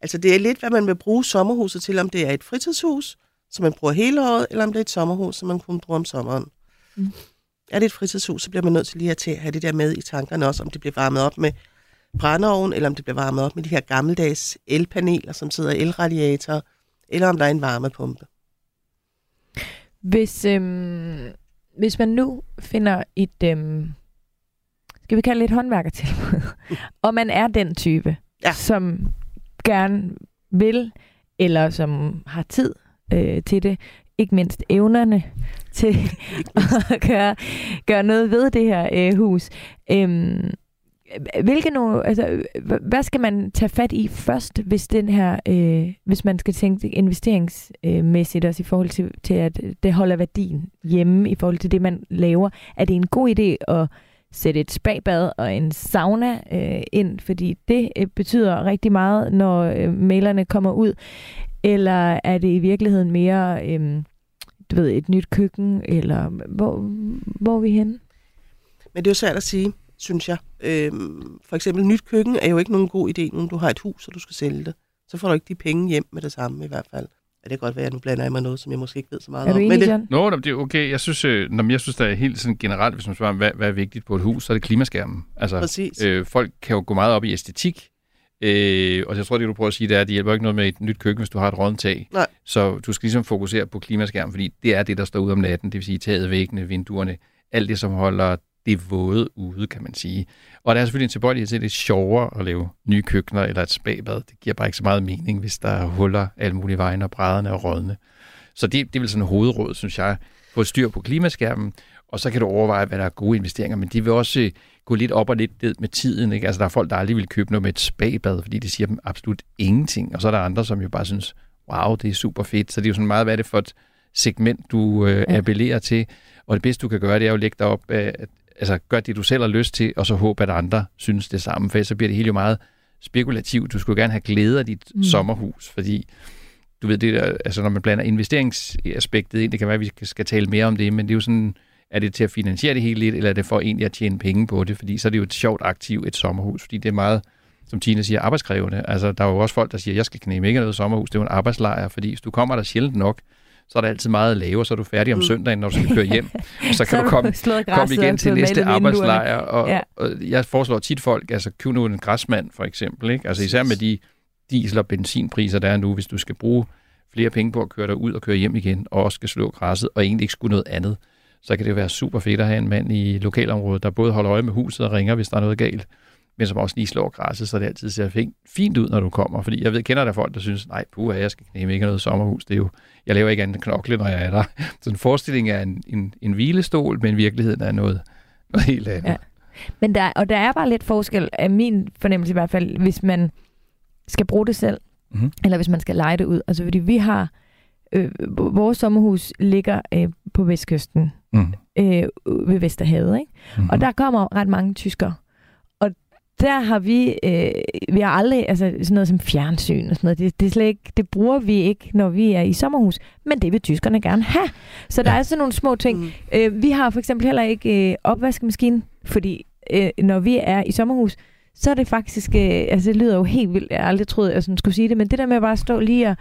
S3: altså det er lidt, hvad man vil bruge sommerhuset til, om det er et fritidshus, som man bruger hele året, eller om det er et sommerhus, som man kun bruger om sommeren.
S2: Mm.
S3: Er det et fritidshus, så bliver man nødt til lige at tage- have det der med i tankerne også, om det bliver varmet op med brændeovn, eller om det bliver varmet op med de her gammeldags elpaneler, som sidder i elradiatorer, eller om der er en varmepumpe.
S2: Hvis, øhm, hvis man nu finder et, øhm, skal vi kalde det et håndværkertilbud, [laughs] og man er den type,
S3: Ja.
S2: som gerne vil, eller som har tid øh, til det, ikke mindst evnerne til [laughs] at gøre, gøre noget ved det her øh, hus. Øhm, hvilke nu, altså, hvad skal man tage fat i først, hvis den her, øh, hvis man skal tænke investeringsmæssigt også i forhold til, til, at det holder værdien hjemme i forhold til det, man laver? Er det en god idé at sætte et spagbad og en sauna øh, ind, fordi det øh, betyder rigtig meget, når øh, mailerne kommer ud? Eller er det i virkeligheden mere, øh, du ved, et nyt køkken, eller hvor, hvor er vi henne?
S3: Men det er jo svært at sige, synes jeg. Øhm, for eksempel, nyt køkken er jo ikke nogen god idé, når du har et hus, og du skal sælge det. Så får du ikke de penge hjem med det samme i hvert fald. Ja, det kan godt være, at nu blander jeg mig noget, som jeg måske ikke ved så meget
S2: Er du
S3: om.
S2: enig,
S3: Men det?
S4: Nå, nå, det er okay. Jeg synes, øh, nå, men jeg synes, der er helt sådan generelt, hvis man spørger, hvad, hvad er vigtigt på et hus, så er det klimaskærmen. Altså,
S3: præcis.
S4: øh, folk kan jo gå meget op i æstetik, øh, og jeg tror, det du prøver at sige, det er, at det hjælper ikke noget med et nyt køkken, hvis du har et rådent tag.
S3: Nej.
S4: Så du skal ligesom fokusere på klimaskærmen, fordi det er det, der står ud om natten, det vil sige taget, væggene, vinduerne, alt det, som holder det våde ude, kan man sige. Og der er selvfølgelig en tilbøjelighed til, at det er sjovere at lave nye køkkener eller et spagbad. Det giver bare ikke så meget mening, hvis der er huller alle mulige vejen, og brædderne er rådne. Så det, det er vel sådan en hovedråd, synes jeg. Få styr på klimaskærmen, og så kan du overveje, hvad der er gode investeringer. Men de vil også gå lidt op og lidt ned med tiden. Ikke? Altså, der er folk, der aldrig vil købe noget med et spagbad, fordi det siger dem absolut ingenting. Og så er der andre, som jo bare synes, wow, det er super fedt. Så det er jo sådan meget, hvad er det for et segment, du øh,
S2: Ja.
S4: appellerer til. Og det bedste, du kan gøre, det er jo at lægge dig op, øh, altså gør det, du selv har lyst til, og så håbe, at andre synes det samme. For så bliver det hele jo meget spekulativt. Du skulle gerne have glæde af dit
S2: Mm.
S4: mm. sommerhus, fordi du ved, det der, altså når man blander investeringsaspektet ind, det kan være, at vi skal- skal tale mere om det, men det er jo sådan, er det til at finansiere det hele lidt, eller er det for egentlig at tjene penge på det? Fordi så er det jo et sjovt aktiv, et sommerhus, fordi det er meget, som Tina siger, arbejdskrævende. Altså, der er jo også folk, der siger, jeg skal knæme ikke noget sommerhus, det er jo en arbejdslejr, fordi hvis du kommer der sjældent nok, så er der altid meget at lave, så er du færdig om
S3: Mm.
S4: søndagen, når du skal køre hjem. Og så kan [laughs]
S2: har
S4: du komme, komme igen til næste arbejdslejr. Og,
S2: ja.
S4: og jeg foreslår tit folk, altså køb nu en græsmand for eksempel. Ikke? Altså især med de diesel- og benzinpriser, der er nu, hvis du skal bruge flere penge på at køre dig ud og køre hjem igen, og også skal slå græsset, og egentlig ikke skulle noget andet, så kan det være super fedt at have en mand i lokalområdet, der både holder øje med huset og ringer, hvis der er noget galt, men som også lige slår græsset, så det altid ser fint, fint ud, når du kommer. Fordi jeg ved, kender der folk, der synes, nej, puha, jeg skal knæme ikke noget sommerhus. Det er jo, jeg laver ikke andet end knokle, når jeg er der. Så en forestilling er en, en, en hvilestol, men virkeligheden er noget, noget helt andet.
S2: Ja. Men der, og der er bare lidt forskel, af min fornemmelse i hvert fald, hvis man skal bruge det selv,
S4: Mhm.
S2: eller hvis man skal lege det ud. Altså fordi vi har, øh, vores sommerhus ligger øh, på vestkysten,
S4: Mm.
S2: øh, ved Vesterhavet, ikke?
S4: Mm.
S2: Og der kommer ret mange tyskere. Og der har vi, øh, vi har aldrig, altså sådan noget som fjernsyn og sådan noget, det, det, er slet ikke, det bruger vi ikke, når vi er i sommerhus, men det vil tyskerne gerne have. Så der
S4: Ja.
S2: er sådan nogle små ting.
S3: Mm.
S2: Øh, vi har for eksempel heller ikke øh, opvaskemaskine, fordi øh, når vi er i sommerhus, så er det faktisk, øh, altså det lyder jo helt vildt, jeg har aldrig troet, at jeg sådan skulle sige det, men det der med at bare stå lige og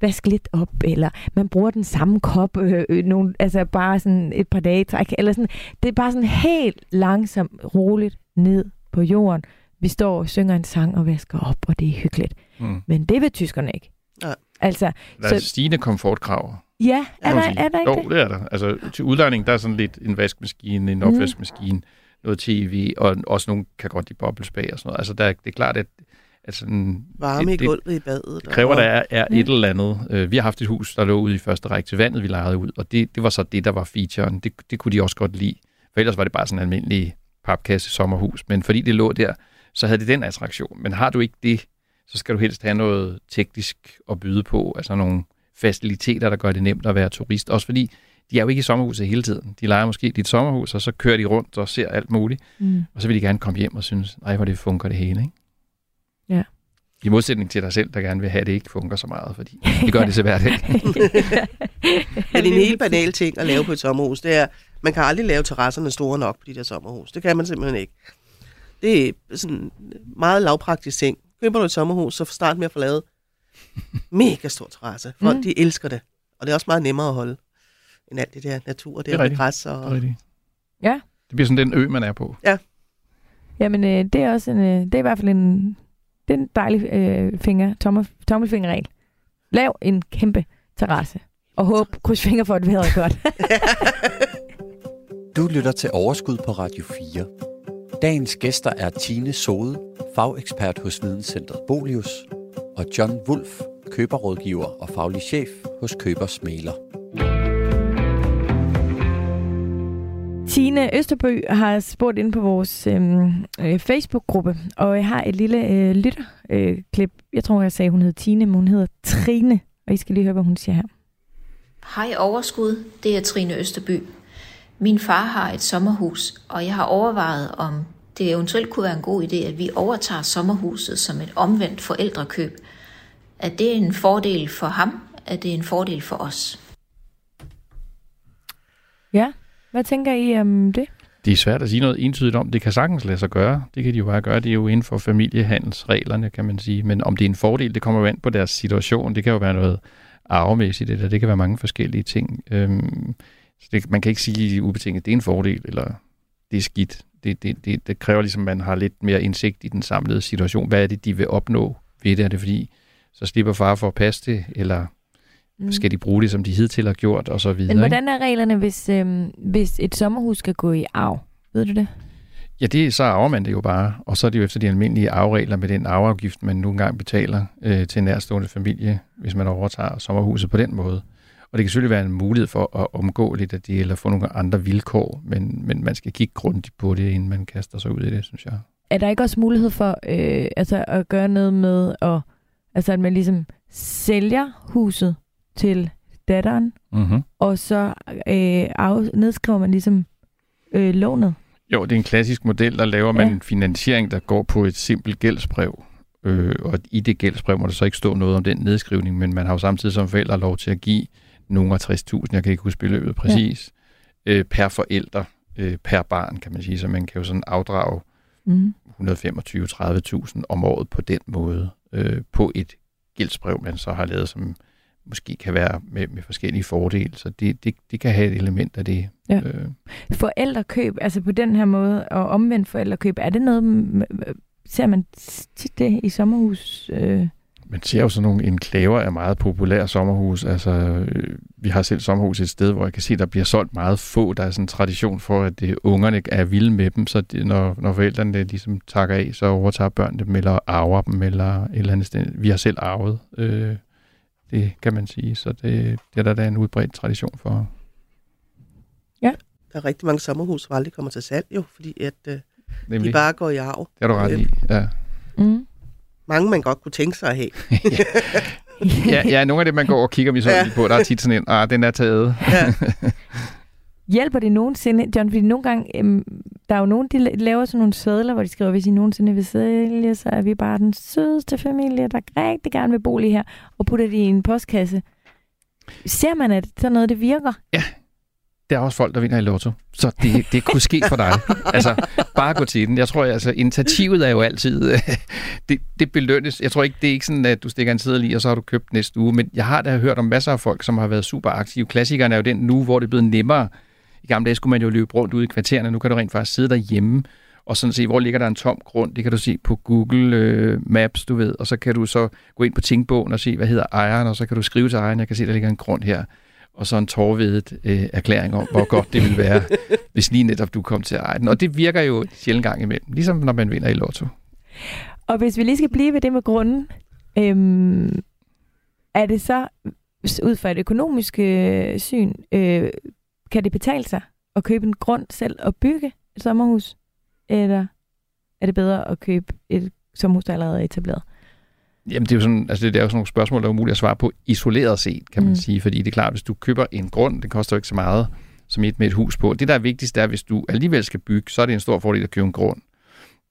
S2: vaske lidt op, eller man bruger den samme kop, øh, øh, nogle, altså bare sådan et par dage træk, eller sådan, det er bare sådan helt langsomt, roligt ned på jorden. Vi står og synger en sang og vasker op, og det er hyggeligt.
S4: Mm.
S2: Men det vil tyskerne ikke.
S3: Nej.
S2: Altså,
S4: Der er
S2: Så-
S4: stigende komfortkrav.
S2: ja, er, der, er der ikke
S4: Jo,
S2: det?
S4: det er der. Altså, til udlejning, der er sådan lidt en vaskemaskine, en
S2: Mhm.
S4: opvaskemaskine, noget tv, og også nogle kan godt lide boblespag og sådan noget. Altså, der, er- det er klart, at, at sådan,
S3: Varme i
S4: det, det
S3: gulvet i badet.
S4: kræver,
S3: og-
S4: der er, er
S2: Ja.
S4: et eller andet. Øh, vi har haft et hus, der lå ude i første række til vandet, vi lejede ud, og det, det var så det, der var featuren. Det, det kunne de også godt lide. For ellers var det bare sådan en almindelig papkasse sommerhus. Men fordi det lå der, så havde det den attraktion. Men har du ikke det, så skal du helst have noget teknisk at byde på, altså nogle faciliteter, der gør det nemt at være turist. Også fordi de er jo ikke i sommerhuset hele tiden. De leger måske dit sommerhus, og så kører de rundt og ser alt muligt.
S2: Mm.
S4: Og så vil de gerne komme hjem og synes, nej, hvor det fungerer det hele. Ikke? I modsætning til dig selv, der gerne vil have, at det ikke fungerer så meget, fordi det gør det til hverdag. [laughs]
S3: Men en helt banal ting at lave på et sommerhus, det er, man kan aldrig lave terrasserne store nok på de der sommerhus. Det kan man simpelthen ikke. Det er sådan meget lavpraktisk ting. Køber du et sommerhus, så start med at få lavet mega stor terrasse. Folk,
S2: Mm.
S3: de elsker det. Og det er også meget nemmere at holde, end alt det der natur, det,
S4: er
S3: det med
S4: rigtigt.
S3: græs. Og...
S4: Rigtigt.
S2: Ja.
S4: Det bliver sådan den ø, man er på.
S2: Jamen, øh, det er også en, øh, det er i hvert fald en, den dejlige øh, finger, tommer, tommelfingerregel. Lav en kæmpe terrasse. Og håb, kryds fingre for, at vejret er godt. [laughs]
S1: Du lytter til Overskud på Radio 4. Dagens gæster er Tine Sode, fagekspert hos Videnscentret Bolius, og John Wolf, køberrådgiver og faglig chef hos Købers Mailer.
S2: Tine Østerbø har spurgt ind på vores øhm, øh, Facebook-gruppe, og jeg har et lille øh, lytterklip. Øh, klip. jeg tror, jeg sagde, hun hed Tine, men hun hedder Trine. Og I skal lige høre, hvad hun siger her.
S5: Hej Overskud, det er Trine Østerby. Min far har et sommerhus, og jeg har overvejet, om det eventuelt kunne være en god idé, at vi overtager sommerhuset som et omvendt forældrekøb. Er det en fordel for ham? Er det en fordel for os?
S2: Ja, hvad tænker I om det?
S4: Det er svært at sige noget entydigt om. Det kan sagtens lade sig gøre. Det kan de jo bare gøre. Det er jo inden for familiehandelsreglerne, kan man sige. Men om det er en fordel, det kommer jo an på deres situation. Det kan jo være noget arvemæssigt, eller det kan være mange forskellige ting. Øhm, så det, man kan ikke sige ubetinget, det er en fordel, eller det er skidt. Det, det, det, det kræver ligesom, at man har lidt mere indsigt i den samlede situation. Hvad er det, de vil opnå ved det? Er det fordi, så slipper far for at passe det, eller
S2: Mm.
S4: skal de bruge det, som de hidtil har gjort, og så videre.
S2: Men hvordan er reglerne, hvis, øhm, hvis et sommerhus skal gå i arv? Ved du det?
S4: Ja, det, så arver man det jo bare, og så er det jo efter de almindelige arveregler med den arveafgift, man nogle gange betaler øh, til en nærstående familie, hvis man overtager sommerhuset på den måde. Og det kan selvfølgelig være en mulighed for at omgå lidt af det, eller få nogle andre vilkår, men, men man skal kigge grundigt på det, inden man kaster sig ud i det, synes jeg.
S2: Er der ikke også mulighed for øh, altså at gøre noget med, at, altså at man ligesom sælger huset til datteren,
S4: Mm-hmm.
S2: og så øh, af, nedskriver man ligesom øh, lånet?
S4: Jo, det er en klassisk model, der laver man
S2: Ja.
S4: en finansiering, der går på et simpelt gældsbrev. Øh, og i det gældsbrev må der så ikke stå noget om den nedskrivning, men man har jo samtidig som forældre lov til at give nogle af 60.000, jeg kan ikke huske beløbet præcis, ja. øh, per forælder, øh, per barn, kan man sige. Så man kan jo sådan afdrage
S2: Mm.
S4: 125-30.000 om året på den måde, øh, på et gældsbrev, man så har lavet, som måske kan være med, med forskellige fordele. Så det, det, det kan have et element af det.
S2: Ja.
S4: Øh,
S2: Forældrekøb, altså på den her måde, og omvendt forældrekøb, er det noget, ser man tit det i sommerhus? Øh?
S4: Man ser jo sådan nogle enklaver af meget populære sommerhus. Altså, øh, vi har selv sommerhus et sted, hvor jeg kan se, der bliver solgt meget få. Der er sådan en tradition for, at det, ungerne er vilde med dem, så det, når, når forældrene ligesom takker af, så overtager børnene dem, eller arver dem, eller et eller andet sted. Vi har selv arvet, øh, det kan man sige. Så det, det er der, der er en udbredt tradition for.
S3: Der er rigtig mange sommerhus, som aldrig kommer til salg, jo, fordi at, øh, de
S4: Nemlig,
S3: bare går i arv.
S4: det er du ret i. Ja.
S2: Mm.
S3: Mange, man godt kunne tænke sig at have. [laughs]
S4: ja, ja, nogle af dem, man går og kigger misundeligt ja. på, der er tit sådan en, ah, den er taget.
S3: Ja. [laughs]
S2: Hjælper det nogensinde, John? Fordi nogle gange, øhm, der er jo nogen, de la- laver sådan nogle sædler, hvor de skriver, hvis I nogensinde vil sælge, så er vi bare den sødeste familie, der rigtig gerne vil bo lige her, og putter det i en postkasse. Ser man, at sådan noget, det virker?
S4: der er også folk, der vinder i lotto. Så det, det kunne ske for dig. [laughs] altså, bare gå til den. Jeg tror, altså, initiativet er jo altid... det, det belønnes. Jeg tror ikke, det er ikke sådan, at du stikker en seddel i, og så har du købt næste uge. Men jeg har da hørt om masser af folk, som har været super aktive. Klassikeren er jo den nu, hvor det er blevet nemmere. I gamle dage skulle man jo løbe rundt ude i kvartererne. Nu kan du rent faktisk sidde derhjemme og sådan se, hvor ligger der en tom grund. Det kan du se på Google øh, Maps, du ved. Og så kan du så gå ind på tingbogen og se, hvad hedder ejeren, og så kan du skrive til ejeren, jeg kan se, der ligger en grund her og så en tårvedet øh, erklæring om, hvor godt det ville være, [laughs] hvis lige netop du kom til at eje den. Og det virker jo sjældent gang imellem, ligesom når man vinder i lotto.
S2: Og hvis vi lige skal blive ved det med grunden, øhm, er det så ud fra et økonomisk øh, syn, øh, kan det betale sig at købe en grund selv og bygge et sommerhus? Eller er det bedre at købe et sommerhus, der allerede er etableret?
S4: Jamen, det er jo sådan, altså det er jo sådan nogle spørgsmål, der er umuligt at svare på isoleret set, kan man
S2: Mm.
S4: sige. Fordi det er klart, hvis du køber en grund, det koster jo ikke så meget som et med et hus på. Det, der er vigtigst, er, hvis du alligevel skal bygge, så er det en stor fordel at købe en grund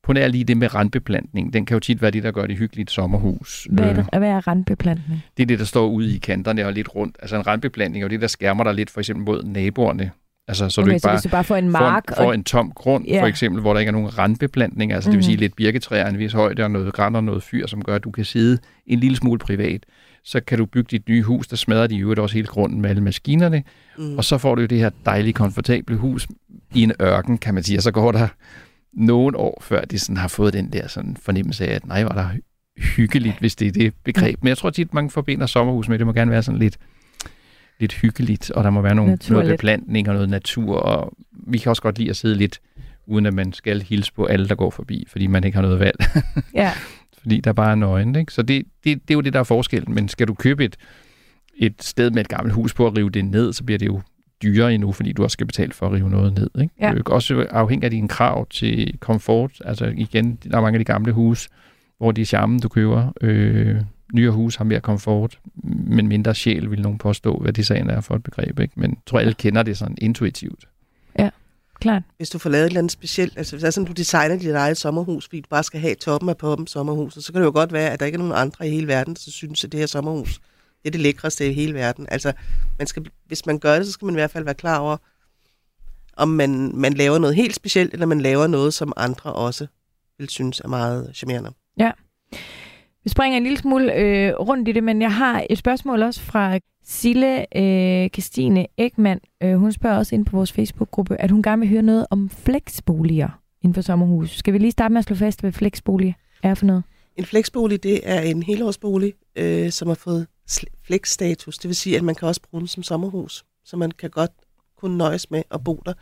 S4: på nær lige det med randbeplantning. Den kan jo tit være det, der gør det hyggeligt sommerhus.
S2: Hvad er,
S4: Øh,
S2: det, hvad er randbeplantning?
S4: det er det, der står ude i kanterne og lidt rundt. Altså en randbeplantning er jo det, der skærmer dig lidt for eksempel mod naboerne. Altså, så
S2: okay,
S4: du ikke
S2: så
S4: bare
S2: hvis du bare får en
S4: får
S2: mark,
S4: en, får
S2: og,
S4: en tom grund,
S2: Ja.
S4: for eksempel, hvor der ikke er nogen randbeplantning, altså det vil
S2: Mhm.
S4: sige lidt birketræer, en vis højde og noget græn og noget fyr, som gør, at du kan sidde en lille smule privat. Så kan du bygge dit nye hus, der smadrer de i øvrigt også hele grunden med alle maskinerne,
S3: Mm.
S4: og så får du jo det her dejlige, komfortable hus i en ørken, kan man sige, og så går der nogle år, før de sådan har fået den der sådan fornemmelse af, at nej, var der hy- hyggeligt, hvis det er det begreb. Men jeg tror tit, mange forbinder sommerhus med, det må gerne være sådan lidt, lidt hyggeligt, og der må være nogle, noget beplantning og noget natur, og vi kan også godt lide at sidde lidt, uden at man skal hilse på alle, der går forbi, fordi man ikke har noget valg,
S2: ja, [laughs]
S4: fordi der bare er nøgen. Ikke? Så det, det, det er jo det, der er forskellen. Men skal du købe et, et sted med et gammelt hus på at rive det ned, så bliver det jo dyrere endnu, fordi du også skal betale for at rive noget ned. Ikke?
S2: Ja.
S4: Det er jo også afhængig af dine krav til komfort. Altså igen, der er mange af de gamle huse, hvor det er charmen, du køber. Øh, nyere hus har mere komfort, men mindre sjæl, vil nogen påstå, hvad det sagen er for et begreb. Ikke? Men jeg tror, alle kender det sådan intuitivt.
S2: klart.
S3: Hvis du får lavet et eller andet specielt, altså hvis det er sådan, du designer dit eget sommerhus, fordi du bare skal have toppen af poppen sommerhuset, så kan det jo godt være, at der ikke er nogen andre i hele verden, der synes, at det her sommerhus, det er det lækreste i hele verden. Altså, man skal, hvis man gør det, så skal man i hvert fald være klar over, om man, man laver noget helt specielt, eller man laver noget, som andre også vil synes er meget charmerende.
S2: Vi springer en lille smule øh, rundt i det, men jeg har et spørgsmål også fra Sille øh, Christine Ekman. Øh, hun spørger også ind på vores Facebook-gruppe, at hun gerne vil høre noget om flexboliger inden for sommerhus. Skal vi lige starte med at slå fast, hvad flexbolig er for noget?
S3: En flexbolig, det er en helårsbolig, øh, som har fået flex-status. Det vil sige, at man kan også bruge den som sommerhus. Så man kan godt kunne nøjes med at bo der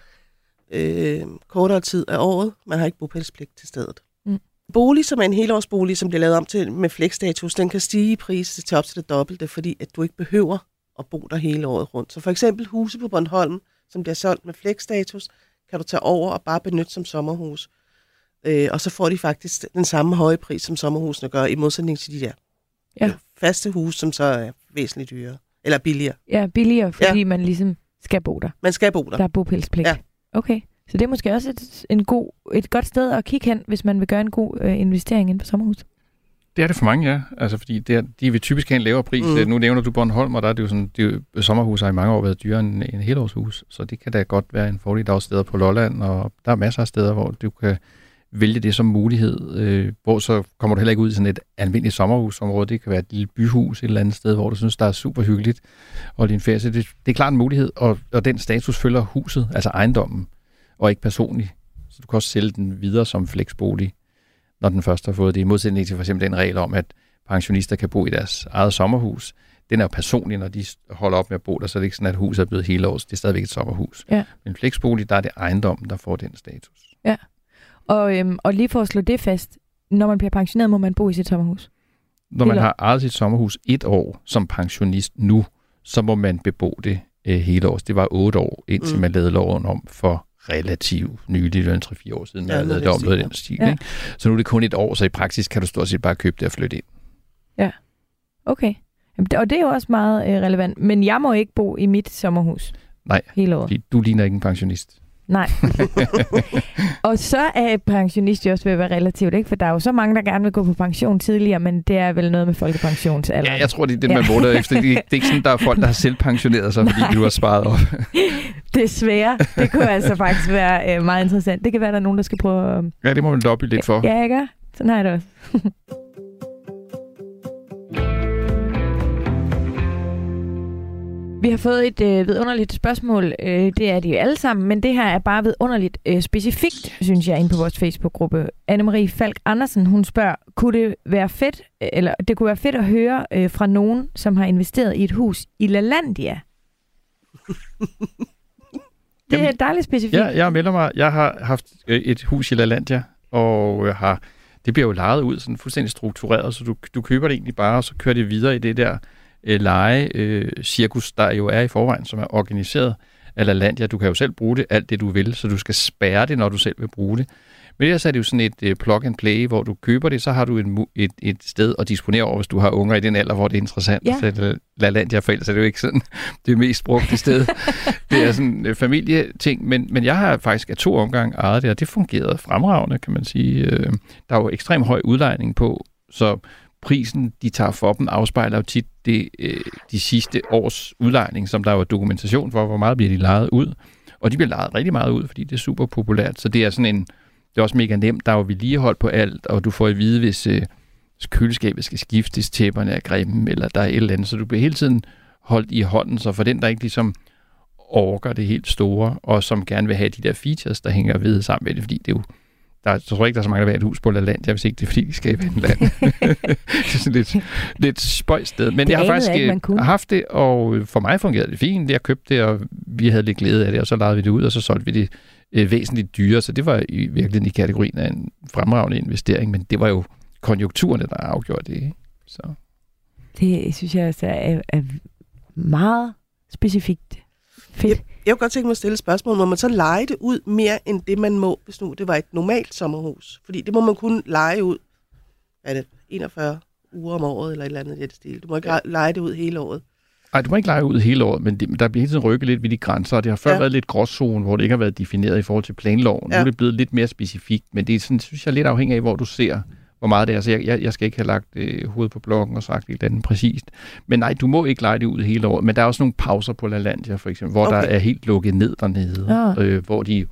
S3: øh, kortere tid af året. Man har ikke bopælspligt til stedet.
S2: Mm.
S3: Bolig, som er en helårsbolig, som bliver lavet om til med flex-status, den kan stige i pris til op til det dobbelte, fordi at du ikke behøver at bo der hele året rundt. Så for eksempel huse på Bornholm, som bliver solgt med flex-status, kan du tage over og bare benytte som sommerhus. Øh, og så får de faktisk den samme høje pris, som sommerhusene gør, i modsætning til de der
S2: Ja.
S3: øh, faste huse, som så er væsentligt dyrere. Eller billigere.
S2: Ja, billigere, fordi ja. man ligesom skal bo der.
S3: Man skal bo der.
S2: Der er bopælspligt.
S3: Ja.
S2: Okay. Så det er måske også et, en god, et godt sted at kigge hen, hvis man vil gøre en god øh, investering ind på sommerhus.
S4: Det er det for mange, ja. Altså, fordi det er, de vil typisk have en lavere pris.
S3: Mm.
S4: Nu nævner du Bornholm, og der er det jo sådan, det er jo, sommerhus har i mange år været dyrere end en helårshus, så det kan da godt være en fordel. Der er også steder på Lolland, og der er masser af steder, hvor du kan vælge det som mulighed, øh, hvor så kommer du heller ikke ud i sådan et almindeligt sommerhusområde. Det kan være et lille byhus et eller andet sted, hvor du synes, der er super hyggeligt og din ferie. Så det, det er klart en mulighed, og, og den status følger huset, altså ejendommen, og ikke personligt. Så du kan også sælge den videre som flexbolig, når den først har fået det. I modsætning til for eksempel den regel om, at pensionister kan bo i deres eget sommerhus. Den er jo personlig, når de holder op med at bo der, så er det ikke sådan, at huset er blevet hele års. Det er stadigvæk et sommerhus.
S2: Ja.
S4: Men flexbolig, der er det ejendommen, der får den status.
S2: Og, øhm, og lige for at slå det fast, når man bliver pensioneret, må man bo i sit sommerhus.
S4: Når man
S2: Eller-
S4: har ejet sit sommerhus et år som pensionist nu, så må man bebo det øh, hele års. Det var otte år, indtil
S3: Mm.
S4: man lavede loven om for relativt nylig, det var en 3-4 år siden, man
S3: Ja,
S4: ja, lavede det om noget
S3: den
S4: stil.
S2: Ja.
S4: Ja. Ikke? Så nu er det kun et år, så i praksis kan du stort set bare købe det og flytte ind.
S2: Okay. Jamen, det- Og det er jo også meget øh, relevant. Men jeg må ikke bo i mit sommerhus.
S4: Nej,
S2: Hele året.
S4: Fordi du ligner ikke en pensionist.
S2: Nej. [laughs] og så er pensionist jo også ved at være relativt, ikke? For der er jo så mange, der gerne vil gå på pension tidligere, men det er vel noget med folkepensionsalder.
S4: Ja, jeg tror, det er det,
S2: Ja.
S4: man måler efter. Det, er- det er ikke sådan, der er folk, der har selv pensioneret sig, fordi [laughs] du har sparet op. [laughs]
S2: Desværre. Det kunne altså faktisk være øh, meget interessant. Det kan være, der er nogen, der skal prøve.
S4: Ja, det må man lobby lidt for.
S2: Ja, ikke? Sådan har jeg det også. Vi har fået et øh, vidunderligt spørgsmål. Øh, det er de alle sammen, men det her er bare vidunderligt øh, specifikt, synes jeg, inde på vores Facebook-gruppe. Anne-Marie Falk Andersen, hun spørger, kunne det være fedt, øh, eller det kunne være fedt at høre øh, fra nogen, som har investeret i et hus i LaLandia? [laughs] det er dejligt specifikt.
S4: Ja, jeg melder mig. Jeg har haft øh, et hus i LaLandia, og jeg har, det bliver jo lejet ud sådan fuldstændig struktureret, så du, du køber det egentlig bare, og så kører det videre i det der øh, leje øh, cirkus, der jo er i forvejen, som er organiseret af LaLandia. Du kan jo selv bruge det alt det, du vil, så du skal spærre det, når du selv vil bruge det. Men ellers er det jo sådan et uh, plug and play, hvor du køber det, så har du en, et, et sted at disponere over, hvis du har unger i den alder, hvor det er interessant
S2: Ja.
S4: LaLandia for ellers er det jo ikke sådan [laughs] det mest brugte sted. [laughs] det er sådan en familieting, men, men jeg har faktisk af to omgange ejet det, og det fungerede fremragende, kan man sige. Øh, Der er jo ekstrem høj udlejning på, så prisen, de tager for dem, afspejler jo tit det, øh, de sidste års udlejning, som der jo er dokumentation for, hvor meget bliver de lejet ud. Og de bliver lejet rigtig meget ud, fordi det er super populært. Så det er sådan en, det er også mega nemt. Der er jo vedligehold på alt, og du får at vide, hvis øh, køleskabet skal skiftes, tæpperne er grimme, eller der er et eller andet. Så du bliver hele tiden holdt i hånden. Så for den, der ikke ligesom orker det helt store, og som gerne vil have de der features, der hænger ved sammen med det, fordi det er jo der, jeg tror ikke, der er så mange, der vil have et hus på LaLandia, hvis ikke det er, fordi de skal i land. [laughs] det er sådan lidt, lidt spøjst sted. Men
S2: Det
S4: jeg har faktisk
S2: ikke,
S4: øh, haft det, og for mig fungerede det fint. Jeg købte det, og vi havde lidt glæde af det, og så lejede vi det ud, og så solgte vi det øh, væsentligt dyrere. Så det var i virkeligheden i kategorien af en fremragende investering, men det var jo konjunkturerne, der afgjorde det. Ikke? Så.
S2: Det synes jeg altså er, er meget specifikt. Fedt.
S3: Jeg kunne godt tænke mig at stille et spørgsmål. Må man så lege det ud mere end det, man må, hvis nu det var et normalt sommerhus? Fordi det må man kun lege ud, er det, 41 uger om året eller et eller andet i det stil. Du må ikke ja. lege det ud hele året.
S4: Nej, du må ikke lege ud hele året, men det, der bliver hele tiden rykket lidt ved de grænser, og det har før
S3: Ja.
S4: været lidt gråzone, hvor det ikke har været defineret i forhold til planloven. Ja. Nu er det blevet lidt mere specifikt, men det er sådan, synes jeg lidt afhængig af, hvor du ser, hvor meget det er. Så jeg, jeg, jeg skal ikke have lagt øh, hovedet på blokken og sagt et eller andet præcist. Men nej, du må ikke lege det ud hele året, men der er også nogle pauser på LaLandia, for eksempel, hvor okay. Der er helt lukket ned dernede,
S2: Ah.
S4: øh, hvor de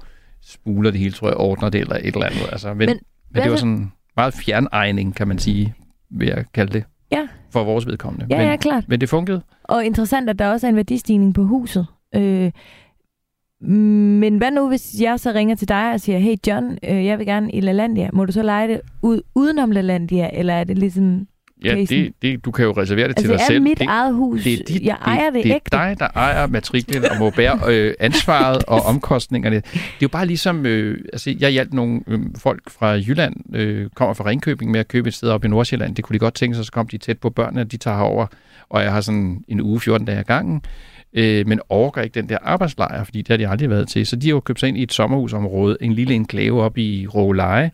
S4: spuler det hele, tror jeg, ordner det eller et eller andet. Altså, men,
S2: Men
S4: men, det var
S2: så-
S4: sådan meget fjernegning, kan man sige, vil jeg kalde det.
S2: Ja.
S4: For vores vedkommende.
S2: Ja,
S4: men,
S2: ja, klart.
S4: men det fungerede.
S2: Og interessant, at der også er en værdistigning på huset. Øh, men hvad nu, hvis jeg så ringer til dig og siger, hey John, øh, jeg vil gerne i LaLandia. Må du så lege det ud udenom LaLandia, eller er det ligesom...
S4: Ja, det, det, du kan jo reservere det til
S2: Altså,
S4: dig
S2: er
S4: selv.
S2: mit
S4: det,
S2: eget hus,
S4: det er dit,
S2: jeg ejer det,
S4: det, det er
S2: ægte.
S4: dig, der ejer matriklen og må bære øh, ansvaret og [laughs] omkostningerne. Det er jo bare ligesom, øh, altså jeg hjalp nogle øh, folk fra Jylland, øh, kommer fra Ringkøbing med at købe et sted op i Nordsjælland. Det kunne de godt tænke sig, så kom de tæt på børnene, de tager herover, og jeg har sådan en uge, 14 dage ad gangen, øh, men overgår ikke den der arbejdslejr, fordi det har de aldrig været til. Så de har jo købt sig ind i et sommerhusområde, en lille enklave op i Råleje,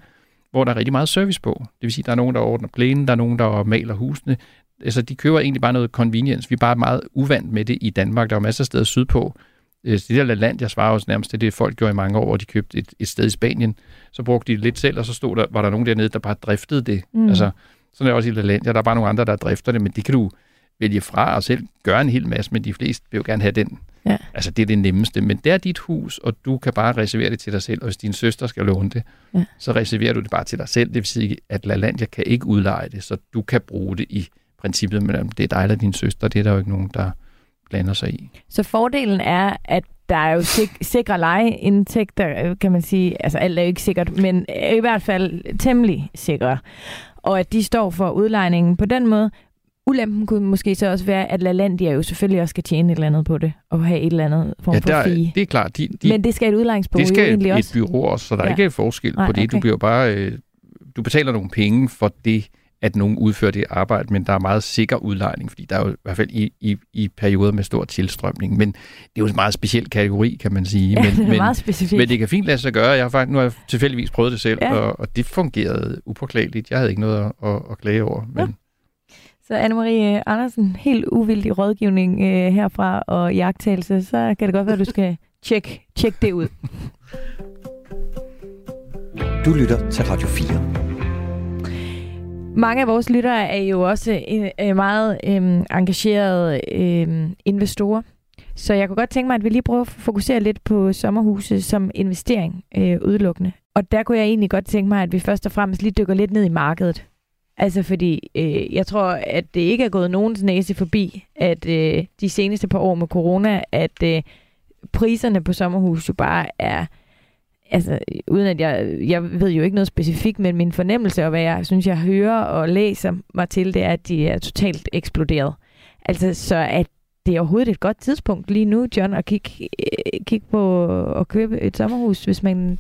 S4: hvor der er rigtig meget service på. Det vil sige, der er nogen, der ordner plænen, der er nogen, der maler husene. Altså, de køber egentlig bare noget convenience. Vi er bare meget uvant med det i Danmark. Der er masser af steder sydpå. Øh, Det der land, jeg svarer også nærmest, det er det, folk gjorde i mange år, hvor de købte et, et sted i Spanien. Så brugte de det lidt selv, og så stod der, var der nogen dernede, der bare driftede det.
S2: Mm.
S4: Altså, sådan er det også i LaLandia. Der er bare nogle andre, der drifter det, men det kan du vælge fra og selv gøre en hel masse, men de fleste vil jo gerne have den.
S2: Ja.
S4: Altså, det er det nemmeste. Men det er dit hus, og du kan bare reservere det til dig selv, og hvis din søster skal låne det,
S2: Ja.
S4: så reserverer du det bare til dig selv. Det vil sige, at LaLandia kan ikke udleje det, så du kan bruge det i princippet, men det er dig eller din søster, det er der jo ikke nogen, der blander sig i.
S2: Så fordelen er, at der er jo sik- sikre lejeindtægter, kan man sige. Altså alt er jo ikke sikkert, men i hvert fald temmelig sikre. Og at de står for udlejningen på den måde. Ulempen kunne måske så også være, at LaLandia jo selvfølgelig også skal tjene et eller andet på det, og have et eller andet form
S4: Ja,
S2: for
S4: der,
S2: fee.
S4: det er klart. De, de,
S2: Men det skal et udlejningsbureau
S4: det
S2: jo
S4: skal
S2: egentlig
S4: et,
S2: også.
S4: et bureau også, så der
S2: Ja.
S4: ja. ikke er forskel
S2: Nej,
S4: på det. Du
S2: okay.
S4: bliver bare, øh, du betaler nogle penge for det, at nogen udfører det arbejde, men der er meget sikker udlejning, fordi der er jo i hvert fald i, i, i perioder med stor tilstrømning. Men det er jo en meget speciel kategori, kan man sige. [laughs]
S2: Ja,
S4: men,
S2: det er
S4: men,
S2: meget specifikt.
S4: men det kan fint lade sig gøre. Jeg har faktisk, nu har jeg tilfældigvis prøvet det selv,
S2: Ja.
S4: ja. og, og det fungerede upåklageligt. Jeg havde ikke noget at, at, at klage over. Men,
S2: Så Anne-Marie Andersen, helt uvildig rådgivning øh, herfra og jagttagelse, så kan det godt være, at du skal tjekke tjek det ud.
S1: Du lytter til Radio 4.
S2: Mange af vores lyttere er jo også øh, øh, meget øh, engagerede øh, investorer. Så jeg kunne godt tænke mig, at vi lige prøver at fokusere lidt på sommerhuse som investering øh, udelukkende. Og der kunne jeg egentlig godt tænke mig, at vi først og fremmest lige dykker lidt ned i markedet. Altså fordi øh, jeg tror, at det ikke er gået nogens næse forbi, at øh, de seneste par år med corona, at øh, priserne på sommerhus jo bare er altså, uden at jeg, jeg ved jo ikke noget specifikt, men min fornemmelse og hvad jeg synes, jeg hører og læser mig til, det er, at de er totalt eksploderet. Altså, så at det er overhovedet et godt tidspunkt lige nu, John, at kigge, øh, kigge på at købe et sommerhus, hvis man...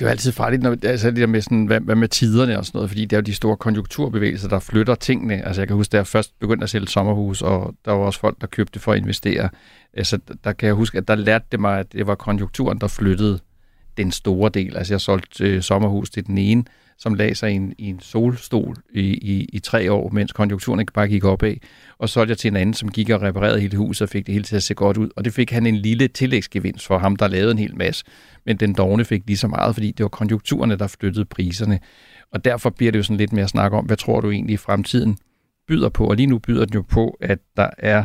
S4: Det er jo altid farligt, når, altså det der med, sådan, hvad, hvad med tiderne og sådan noget, fordi det er jo de store konjunkturbevægelser, der flytter tingene. Altså jeg kan huske, da jeg først begyndte at sælge sommerhus, og der var også folk, der købte for at investere. Altså der kan jeg huske, at der lærte det mig, at det var konjunkturen, der flyttede den store del. Altså jeg solgte øh, sommerhus til den ene, som lagde sig i en, i en solstol i, i, i tre år, mens konjunkturen ikke bare gik opad. Og så solgte jeg til en anden, som gik og reparerede hele huset og fik det hele til at se godt ud. Og det fik han en lille tillægsgevinst for ham, der lavede en hel masse. Men den dogne fik lige så meget, fordi det var konjunkturerne, der flyttede priserne. Og derfor bliver det jo sådan lidt mere at snakke om, hvad tror du egentlig i fremtiden byder på? Og lige nu byder den jo på, at der er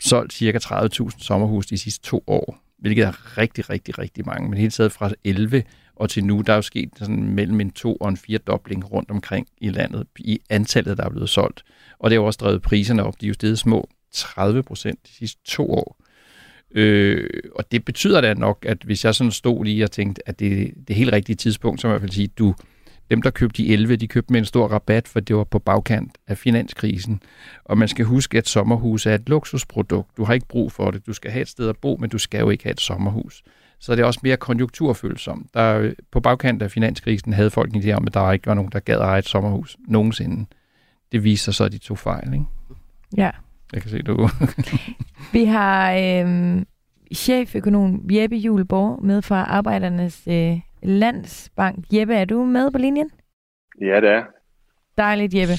S4: solgt ca. 30.000 sommerhus de sidste to år, hvilket er rigtig, rigtig, rigtig mange. Men hele taget fra 11 og til nu, der er jo sket sådan mellem en to og en fire dobling rundt omkring i landet i antallet, der er blevet solgt. Og det har jo også drevet priserne op. De er jo steget små 30 procent de sidste to år. Øh, og det betyder da nok, at hvis jeg sådan stod lige og tænkte, at det, det helt rigtige tidspunkt, så må jeg i hvert fald sige, du, dem, der købte de 11, de købte med en stor rabat, for det var på bagkant af finanskrisen. Og man skal huske, at sommerhus er et luksusprodukt. Du har ikke brug for det. Du skal have et sted at bo, men du skal jo ikke have et sommerhus. Så det er også mere konjunkturfølsomt. Der, på bagkant af finanskrisen havde folk en idé om, at der ikke var nogen, der gad at eje et sommerhus nogensinde. Det viser sig så, at de to fejl, ikke?
S2: Ja.
S4: Jeg kan se, du... [laughs]
S2: Vi har øh, cheføkonom Jeppe Juleborg med fra Arbejdernes øh, Landsbank. Jeppe, er du med på linjen?
S6: Ja, det er.
S2: Dejligt, Jeppe.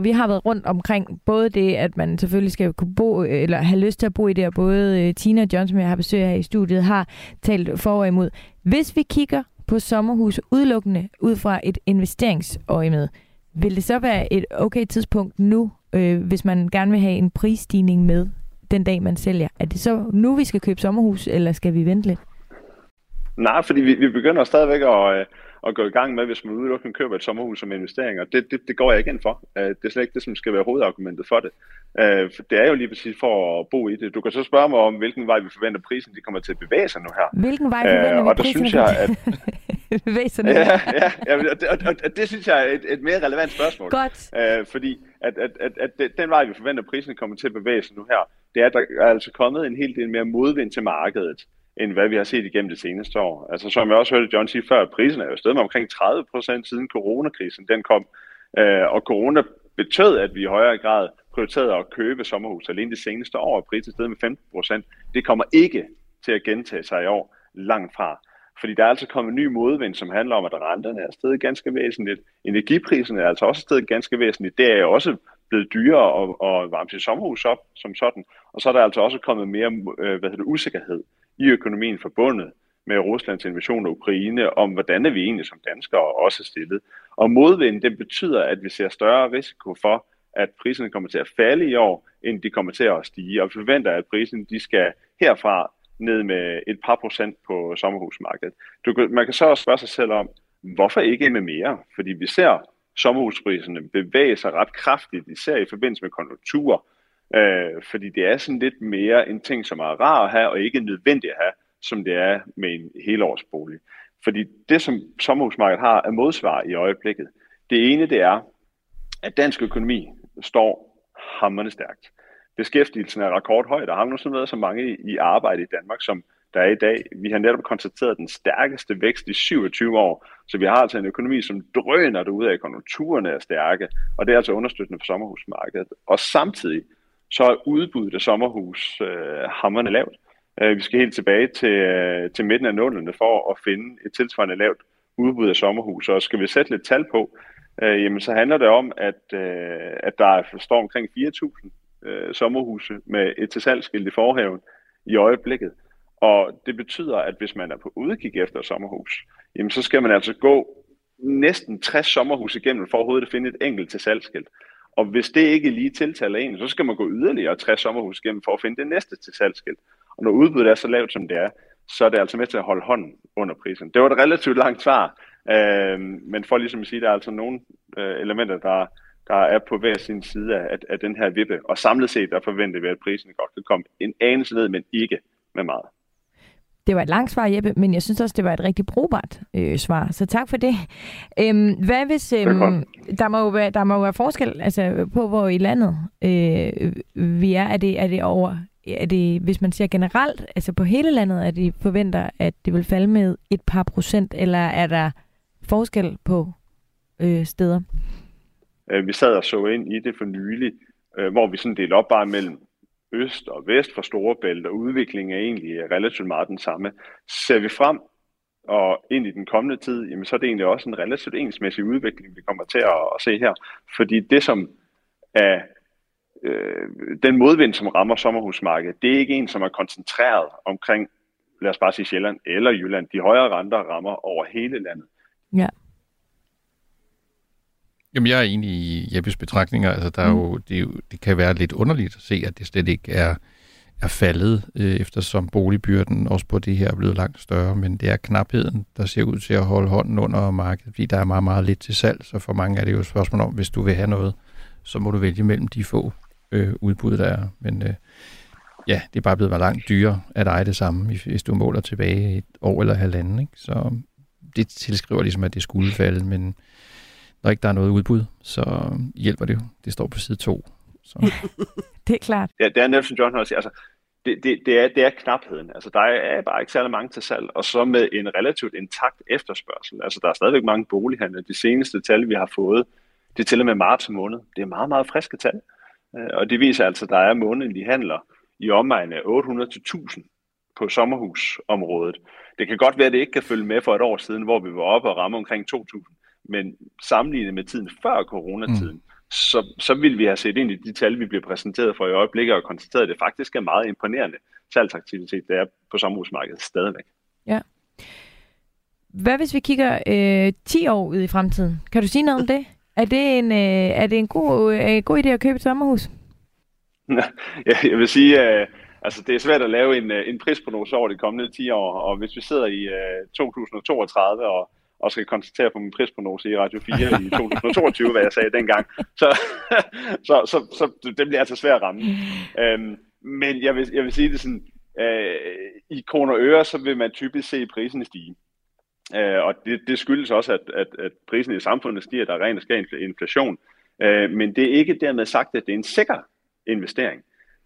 S2: Vi har været rundt omkring både det, at man selvfølgelig skal kunne bo, eller have lyst til at bo i det, og både øh, Tina og John, som jeg har besøg her i studiet, har talt for og imod. Hvis vi kigger på sommerhus udelukkende ud fra et investeringsøje med, vil det så være et okay tidspunkt nu, øh, hvis man gerne vil have en prisstigning med den dag, man sælger? Er det så nu, vi skal købe sommerhus, eller skal vi vente lidt?
S6: Nej, fordi vi, vi begynder stadigvæk at, øh, at gå i gang med, hvis man udelukkende køber et sommerhus som investering, og det, det, det går jeg ikke ind for. Uh, det er slet ikke det, som skal være hovedargumentet for det. Uh, for det er jo lige præcis for at bo i det. Du kan så spørge mig om, hvilken vej vi forventer prisen, de kommer til at bevæge sig nu her.
S2: Hvilken vej forventer uh, vi
S6: og der synes jeg, at... [laughs]
S2: bevæge sig nu?
S6: Ja, ja, ja og, og, og, og det synes jeg er et, et mere relevant spørgsmål.
S2: Godt.
S6: Uh, fordi at, at, at, at den vej, vi forventer, prisen kommer til at bevæge sig nu her, det er, at der er altså kommet en hel del mere modvind til markedet end hvad vi har set igennem det seneste år. Altså som jeg også hørte John sige før, prisen er jo stedet med omkring 30 procent siden coronakrisen den kom. Øh, og corona betød, at vi i højere grad prioriterede at købe sommerhus alene det seneste år, og prisen stedet med 15 procent. Det kommer ikke til at gentage sig i år langt fra. Fordi der er altså kommet en ny modvind, som handler om, at renterne er stedet ganske væsentligt. Energiprisen er altså også stedet ganske væsentligt. Det er jo også blevet dyrere at, at varme sit sommerhus op som sådan. Og så er der altså også kommet mere øh, hvad hedder det, usikkerhed i økonomien forbundet med Ruslands invasion af Ukraine, om hvordan er vi egentlig som danskere også stillet. Og modvind, det betyder, at vi ser større risiko for, at priserne kommer til at falde i år, end de kommer til at stige. Og vi forventer, at priserne de skal herfra ned med et par procent på sommerhusmarkedet. Du, man kan så også spørge sig selv om, hvorfor ikke med mere? Fordi vi ser sommerhuspriserne bevæge sig ret kraftigt, især i forbindelse med konjunkturer, Øh, fordi det er sådan lidt mere en ting, som er rar at have, og ikke nødvendigt at have, som det er med en helårsbolig. Fordi det, som sommerhusmarkedet har af modsvar i øjeblikket, det ene det er, at dansk økonomi står hammerne stærkt. Beskæftigelsen er rekordhøj. Der har nu sådan været så mange i arbejde i Danmark, som der er i dag. Vi har netop konstateret den stærkeste vækst i 27 år, så vi har altså en økonomi, som drøner ud af, konjunkturerne er stærke, og det er altså understøttende for sommerhusmarkedet. Og samtidig så er udbuddet af sommerhus øh, hammerne lavt. Øh, vi skal helt tilbage til, øh, til midten af nullerne for at finde et tilsvarende lavt udbud af sommerhus. Og skal vi sætte lidt tal på, øh, jamen så handler det om, at, øh, at der står omkring 4.000 øh, sommerhuse med et til tilsalgsskilt i forhaven i øjeblikket. Og det betyder, at hvis man er på udkig efter sommerhus, jamen så skal man altså gå næsten 60 sommerhus igennem for overhovedet at finde et enkelt til salgsskilt. Og hvis det ikke lige tiltaler en, så skal man gå yderligere 60 sommerhus gennem for at finde det næste til salgskilt. Og når udbuddet er så lavt, som det er, så er det altså med til at holde hånden under prisen. Det var et relativt langt svar, øh, men for ligesom at sige, der er altså nogle øh, elementer, der, der er på hver sin side af, af den her vippe. Og samlet set, der forventer vi, at prisen godt kan komme en anelse ned, men ikke med meget.
S2: Det var et langt svar, Jeppe, men jeg synes også, det var et rigtig brugbart øh, svar. Så tak for det. Øhm, hvad hvis... Øhm, der, må jo være, der må jo være forskel altså, på, hvor i landet øh, vi er. Er det, er det over... Er det, hvis man ser generelt, altså på hele landet, at de forventer, at det vil falde med et par procent, eller er der forskel på øh, steder?
S6: Øh, vi sad og så ind i det for nylig, øh, hvor vi sådan delte op bare mellem øst og vest for Storebælt, og udviklingen er egentlig relativt meget den samme. Ser vi frem og ind i den kommende tid, jamen, så er det egentlig også en relativt ensmæssig udvikling, vi kommer til at, at se her. Fordi det, som er øh, den modvind, som rammer sommerhusmarkedet, det er ikke en, som er koncentreret omkring, lad os bare sige Sjælland eller Jylland. De højere renter rammer over hele landet.
S2: Ja.
S4: Jamen, jeg er enig i Jeppes betragtninger. Altså, der er mm. jo, det, er jo, det kan være lidt underligt at se, at det slet ikke er, er faldet, øh, eftersom boligbyrden også på det her er blevet langt større. Men det er knapheden, der ser ud til at holde hånden under markedet, fordi der er meget, meget lidt til salg. Så for mange er det jo et spørgsmål om, hvis du vil have noget, så må du vælge mellem de få øh, udbud, der er. Men øh, ja, det er bare blevet langt dyrere at eje det samme, hvis du måler tilbage et år eller halvanden. Ikke? Så det tilskriver ligesom, at det skulle falde, men når ikke der er noget udbud, så hjælper det jo. Det står på side 2. Så. [laughs]
S2: det er klart.
S6: Ja, det er Nelson John også altså, det, det, det, er, det er knapheden. Altså, der er bare ikke særlig mange til salg, og så med en relativt intakt efterspørgsel. Altså, der er stadigvæk mange bolighandler. De seneste tal, vi har fået, det er til og med marts måned. Det er meget, meget friske tal. Øh, og det viser altså, at der er månedlige handler i omegn af 800-1000 på sommerhusområdet. Det kan godt være, at det ikke kan følge med for et år siden, hvor vi var oppe og ramme omkring 2000 men sammenlignet med tiden før coronatiden, mm. så, så vil vi have set ind i de tal, vi bliver præsenteret for i øjeblikket, og konstateret, at det faktisk er meget imponerende salgsaktivitet, der er på sommerhusmarkedet stadigvæk.
S2: Ja. Hvad hvis vi kigger øh, 10 år ud i fremtiden? Kan du sige noget om det? Er det en, øh, er det en god, øh, god idé at købe et sommerhus? [laughs]
S6: ja, jeg vil sige, øh, altså det er svært at lave en, øh, en prisprognose over de kommende 10 år, og hvis vi sidder i øh, 2032 og og skal konstatere på min prisprognose i Radio 4 i 2022, hvad jeg sagde dengang. Så, [laughs] så, så, så det bliver altså svært at ramme. Øhm, men jeg vil, jeg vil sige det sådan, øh, i kroner og øre, så vil man typisk se prisen stige. Øh, og det, det skyldes også, at, at, at prisen i samfundet stiger, der er ren og skær inflation. Øh, men det er ikke dermed sagt, at det er en sikker investering,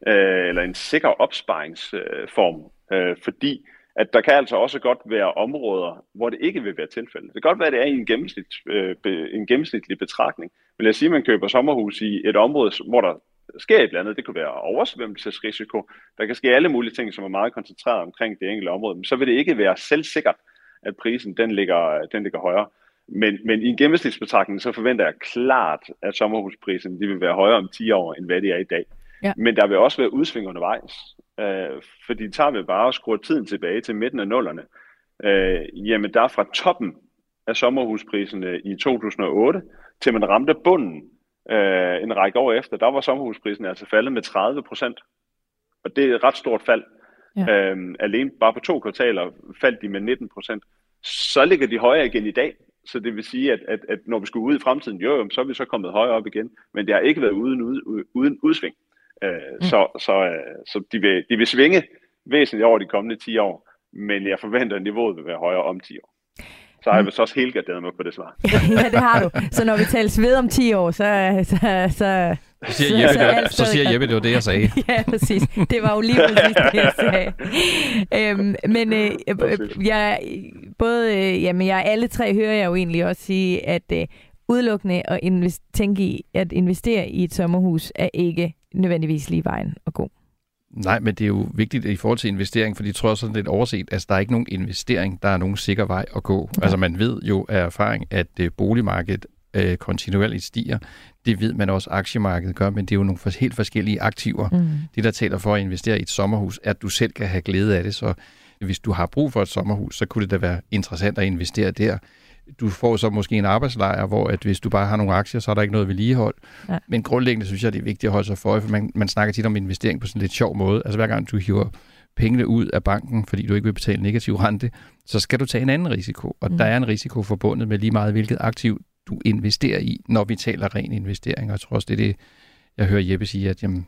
S6: øh, eller en sikker opsparingsform, øh, fordi at der kan altså også godt være områder, hvor det ikke vil være tilfældet. Det kan godt være, at det er en, gennemsnit, øh, en gennemsnitlig betragtning. Men lad os sige, at man køber sommerhus i et område, hvor der sker et eller andet. Det kunne være oversvømmelsesrisiko. Der kan ske alle mulige ting, som er meget koncentreret omkring det enkelte område. Men så vil det ikke være selvsikkert, at prisen den ligger, den ligger højere. Men, men i en gennemsnitsbetragtning, så forventer jeg klart, at sommerhusprisen de vil være højere om 10 år, end hvad det er i dag. Ja. Men der vil også være udsving undervejs. Øh, fordi tager vi bare og skruer tiden tilbage til midten af nullerne, øh, jamen der fra toppen af sommerhuspriserne i 2008, til man ramte bunden øh, en række år efter, der var sommerhusprisen altså faldet med 30 procent. Og det er et ret stort fald. Ja. Øh, alene bare på to kvartaler faldt de med 19 procent. Så ligger de højere igen i dag. Så det vil sige, at, at, at når vi skulle ud i fremtiden, jo, så er vi så kommet højere op igen. Men det har ikke været uden, uden, uden udsving. Øh, mm. Så, så, øh, så de, vil, de vil svinge væsentligt over de kommende 10 år, men jeg forventer, at niveauet vil være højere om 10 år. Så har jeg vist også helt garderet mig på det svar. [laughs]
S2: ja, det har du. Så når vi taler ved om 10 år, så, så, så,
S4: så siger Jeppe, så, det, så siger Jeppe, det var det, jeg sagde. [laughs]
S2: ja, præcis. Det var jo lige præcis det, jeg sagde. Øhm, men øh, [laughs] jeg, både, øh, jamen, jeg, alle tre hører jeg jo egentlig også sige, at øh, udelukkende at invest, tænke i at investere i et sommerhus er ikke nødvendigvis lige vejen at gå.
S4: Nej, men det er jo vigtigt i forhold til investering, fordi jeg tror sådan lidt overset, at altså, der er ikke nogen investering, der er nogen sikker vej at gå. Ja. Altså man ved jo af erfaring, at øh, boligmarkedet øh, kontinuerligt stiger. Det ved man også, aktiemarkedet gør, men det er jo nogle helt forskellige aktiver. Mm. Det, der taler for at investere i et sommerhus, er, at du selv kan have glæde af det. Så hvis du har brug for et sommerhus, så kunne det da være interessant at investere der du får så måske en arbejdslejr, hvor at hvis du bare har nogle aktier, så er der ikke noget vedligehold. Ja. Men grundlæggende synes jeg, det er vigtigt at holde sig for, for man, man snakker tit om investering på sådan en lidt sjov måde. Altså hver gang du hiver pengene ud af banken, fordi du ikke vil betale negativ rente, så skal du tage en anden risiko. Og mm. der er en risiko forbundet med lige meget, hvilket aktiv du investerer i, når vi taler ren investering. Og jeg tror også, det er det, jeg hører Jeppe sige, at jamen,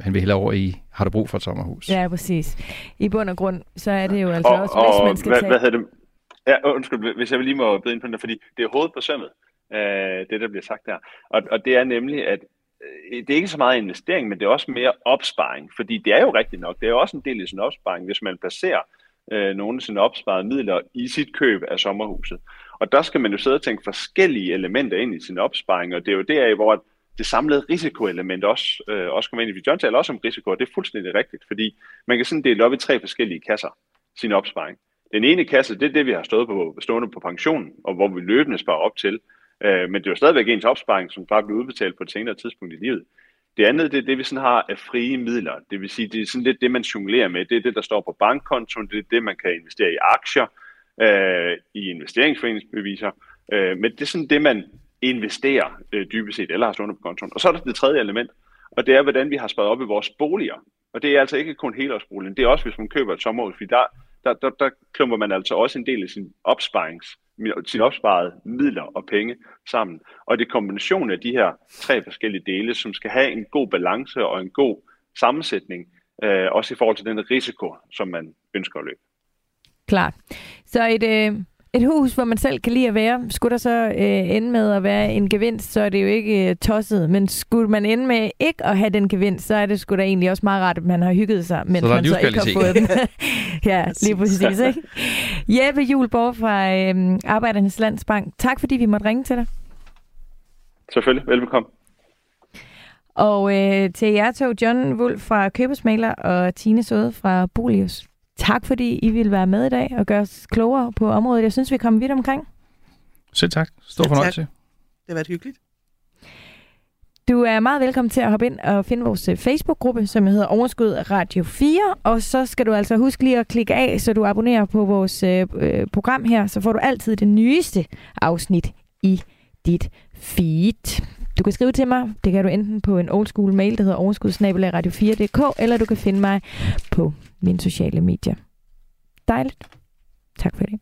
S4: han vil hellere over i, har du brug for et sommerhus?
S2: Ja, præcis. I bund og grund, så er det jo altså og, også, hvis man skal
S6: hvad,
S2: tage...
S6: Hvad hedder det? Ja, undskyld, hvis jeg lige må byde ind på det, fordi det er hovedet på sømmet, øh, det der bliver sagt der. Og, og det er nemlig, at øh, det er ikke så meget investering, men det er også mere opsparing, fordi det er jo rigtigt nok, det er jo også en del af sin opsparing, hvis man placerer øh, nogle af sine opsparede midler i sit køb af sommerhuset. Og der skal man jo sidde og tænke forskellige elementer ind i sin opsparing, og det er jo der, hvor det samlede risikoelement også, øh, også kommer ind i. John taler også om risiko, og det er fuldstændig rigtigt, fordi man kan sådan dele op i tre forskellige kasser, sin opsparing. Den ene kasse, det er det, vi har stået på, stående på pensionen, og hvor vi løbende sparer op til. Øh, men det er jo stadigvæk ens opsparing, som bare bliver udbetalt på et senere tidspunkt i livet. Det andet, det er det, vi sådan har af frie midler. Det vil sige, det er sådan lidt det, man jonglerer med. Det er det, der står på bankkontoen. Det er det, man kan investere i aktier, øh, i investeringsforeningsbeviser. Øh, men det er sådan det, man investerer øh, dybest set, eller har stående på kontoen. Og så er der det tredje element, og det er, hvordan vi har sparet op i vores boliger. Og det er altså ikke kun helårsboligen, det er også, hvis man køber et sommerhus, fordi der, der, der, der klumper man altså også en del af sin opsparings, sin opsparede midler og penge sammen. Og det er kombinationen af de her tre forskellige dele, som skal have en god balance og en god sammensætning, øh, også i forhold til den risiko, som man ønsker at løbe.
S2: Klart. Så et, øh, et hus, hvor man selv kan lide at være, skulle der så øh, ende med at være en gevinst, så er det jo ikke øh, tosset. Men skulle man ende med ikke at have den gevinst, så er det sgu da egentlig også meget rart, at man har hygget sig, mens
S4: så
S2: man så ikke har fået den. [laughs] [laughs] ja, lige præcis. Ikke? Jeppe Julborg fra øh, Arbejdernes Landsbank. Tak fordi vi måtte ringe til dig.
S6: Selvfølgelig. Velbekomme.
S2: Og øh, til jer to, John Wolf fra Købersmaler og Tine Søde fra Bolius. Tak fordi I ville være med i dag og gøre os klogere på området. Jeg synes, vi kommer vidt omkring.
S4: Selv tak. Stor fornøjelse. Det
S3: har været hyggeligt.
S2: Du er meget velkommen til at hoppe ind og finde vores øh, Facebook-gruppe, som hedder Overskud Radio 4. Og så skal du altså huske lige at klikke af, så du abonnerer på vores øh, øh, program her, så får du altid det nyeste afsnit i dit feed. Du kan skrive til mig. Det kan du enten på en old school mail, der hedder overskudsnabelagradio4.dk, eller du kan finde mig på mine sociale medier. Dejligt. Tak for det.